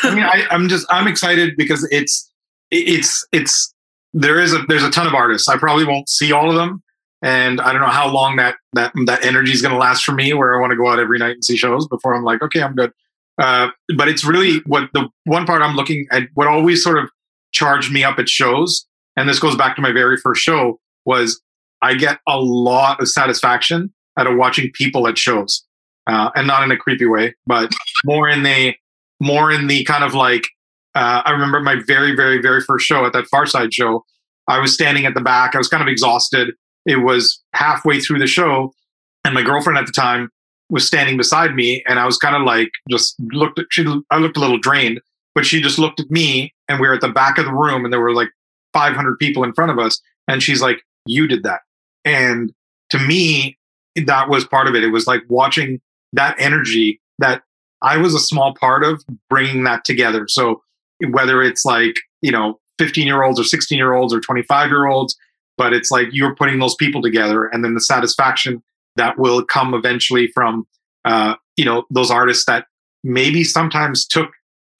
Speaker 6: I mean, I, I'm just I'm excited because it's it's it's there is a there's a ton of artists. I probably won't see all of them, and I don't know how long that that that energy is going to last for me. Where I want to go out every night and see shows before I'm like, okay, I'm good. Uh, but it's really what the one part I'm looking at. What always sort of charged me up at shows, and this goes back to my very first show, was I get a lot of satisfaction out of watching people at shows, uh, and not in a creepy way, but more in the more in the kind of like uh, I remember my very very very first show at that Pharcyde show. I was standing at the back. I was kind of exhausted. It was halfway through the show, and my girlfriend at the time was standing beside me, and I was kind of like just looked. She I looked a little drained, but she just looked at me and we were at the back of the room and there were like 500 people in front of us. And she's like you did that. And to me that was part of it. It was like watching that energy that i was a small part of bringing that together. So whether it's like you know 15 year olds or 16 year olds or 25 year olds but it's like you're putting those people together and then the satisfaction that will come eventually from uh, you know those artists that maybe sometimes took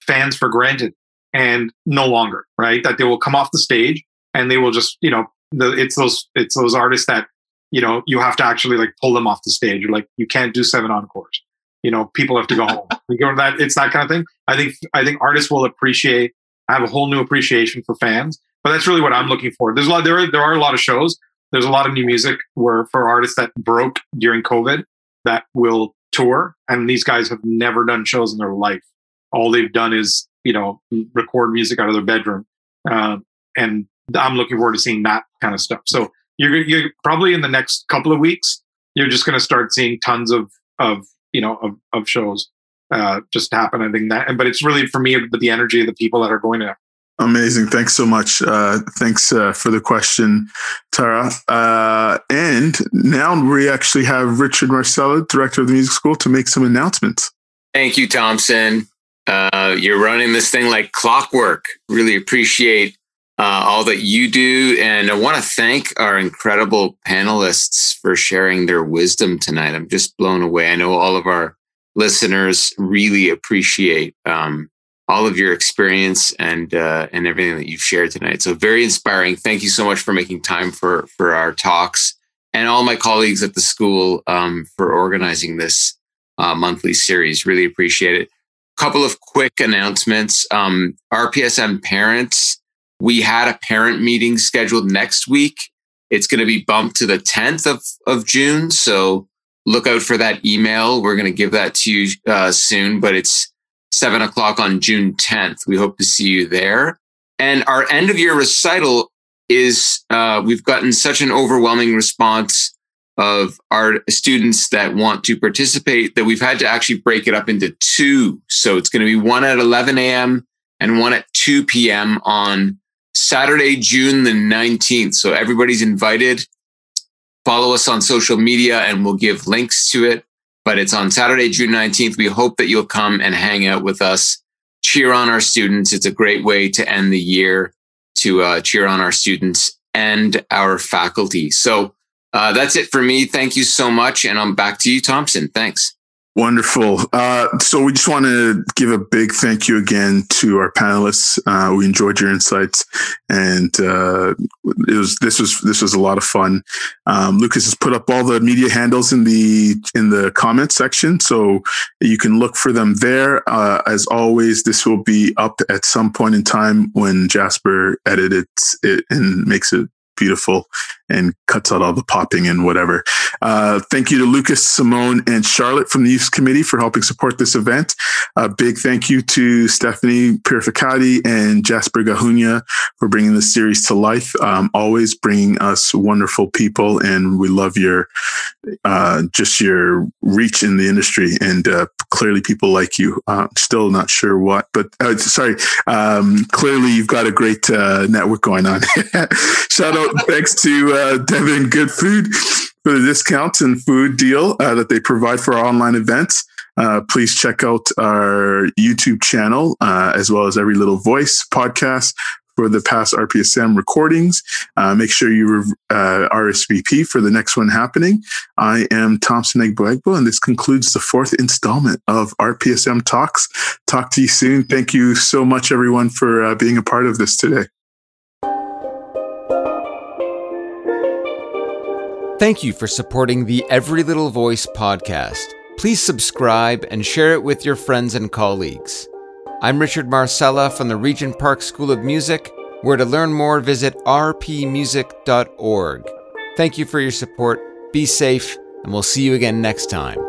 Speaker 6: fans for granted and no longer, right? That they will come off the stage and they will just, you know, the, it's those it's those artists that you know you have to actually like pull them off the stage. You're like you can't do seven encores. You know, people have to go home. [laughs] You know that it's that kind of thing. I think I think artists will appreciate I have a whole new appreciation for fans. But that's really what I'm looking for. There's a lot there are, there are a lot of shows. There's a lot of new music where for artists that broke during COVID that will tour, and these guys have never done shows in their life all they've done is you know record music out of their bedroom uh, and i'm looking forward to seeing that kind of stuff so you're, you're probably in the next couple of weeks you're just going to start seeing tons of of you know of, of shows uh, just happen i think that and but it's really for me but the energy of the people that are going to
Speaker 4: Amazing. Thanks so much. Uh, thanks uh, for the question, Tara. Uh, and now we actually have Richard Marcella, director of the music school, to make some announcements.
Speaker 1: Thank you, Thompson. Uh, you're running this thing like clockwork. Really appreciate uh, all that you do. And I want to thank our incredible panelists for sharing their wisdom tonight. I'm just blown away. I know all of our listeners really appreciate um, all of your experience and uh, and everything that you've shared tonight. So very inspiring. Thank you so much for making time for for our talks and all my colleagues at the school um, for organizing this uh, monthly series. Really appreciate it. Couple of quick announcements. Um, RPSM parents we had a parent meeting scheduled next week. It's going to be bumped to the 10th of, of June. So look out for that email. We're going to give that to you uh, soon, but it's seven o'clock on June 10th. We hope to see you there. And our end of year recital is, uh, we've gotten such an overwhelming response of our students that want to participate that we've had to actually break it up into two. So it's going to be one at 11 a.m. and one at 2 p.m. on Saturday, June the 19th. So everybody's invited. Follow us on social media and we'll give links to it. But it's on Saturday, June 19th. We hope that you'll come and hang out with us, cheer on our students. It's a great way to end the year to uh, cheer on our students and our faculty. So uh, that's it for me. Thank you so much. And I'm back to you, Thompson. Thanks.
Speaker 4: Wonderful. Uh, so we just want to give a big thank you again to our panelists. Uh, we enjoyed your insights, and uh, it was this was this was a lot of fun. Um, Lucas has put up all the media handles in the in the comment section, so you can look for them there. Uh, as always, this will be up at some point in time when Jasper edits it and makes it beautiful and cuts out all the popping and whatever. Uh, thank you to Lucas, Simone, and Charlotte from the Youth Committee for helping support this event. A big thank you to Stephanie Purificati and Jasper Gahunia for bringing this series to life. Um, always bringing us wonderful people, and we love your uh, just your reach in the industry and uh, clearly people like you. Uh, still not sure what, but uh, sorry. Um, clearly, you've got a great uh, network going on. [laughs] Shout out, thanks to uh, Devin Good Food for the discounts and food deal uh, that they provide for our online events. Uh, please check out our YouTube channel uh, as well as Every Little Voice podcast for the past RPSM recordings. Uh, make sure you uh, RSVP for the next one happening. I am Thompson Egbo and this concludes the fourth installment of RPSM Talks. Talk to you soon. Thank you so much, everyone, for being a part of this today.
Speaker 1: Thank you for supporting the Every Little Voice podcast. Please subscribe and share it with your friends and colleagues. I'm Richard Marcella from the Regent Park School of Music, where to learn more, visit rpmusic.org. Thank you for your support, be safe, and we'll see you again next time.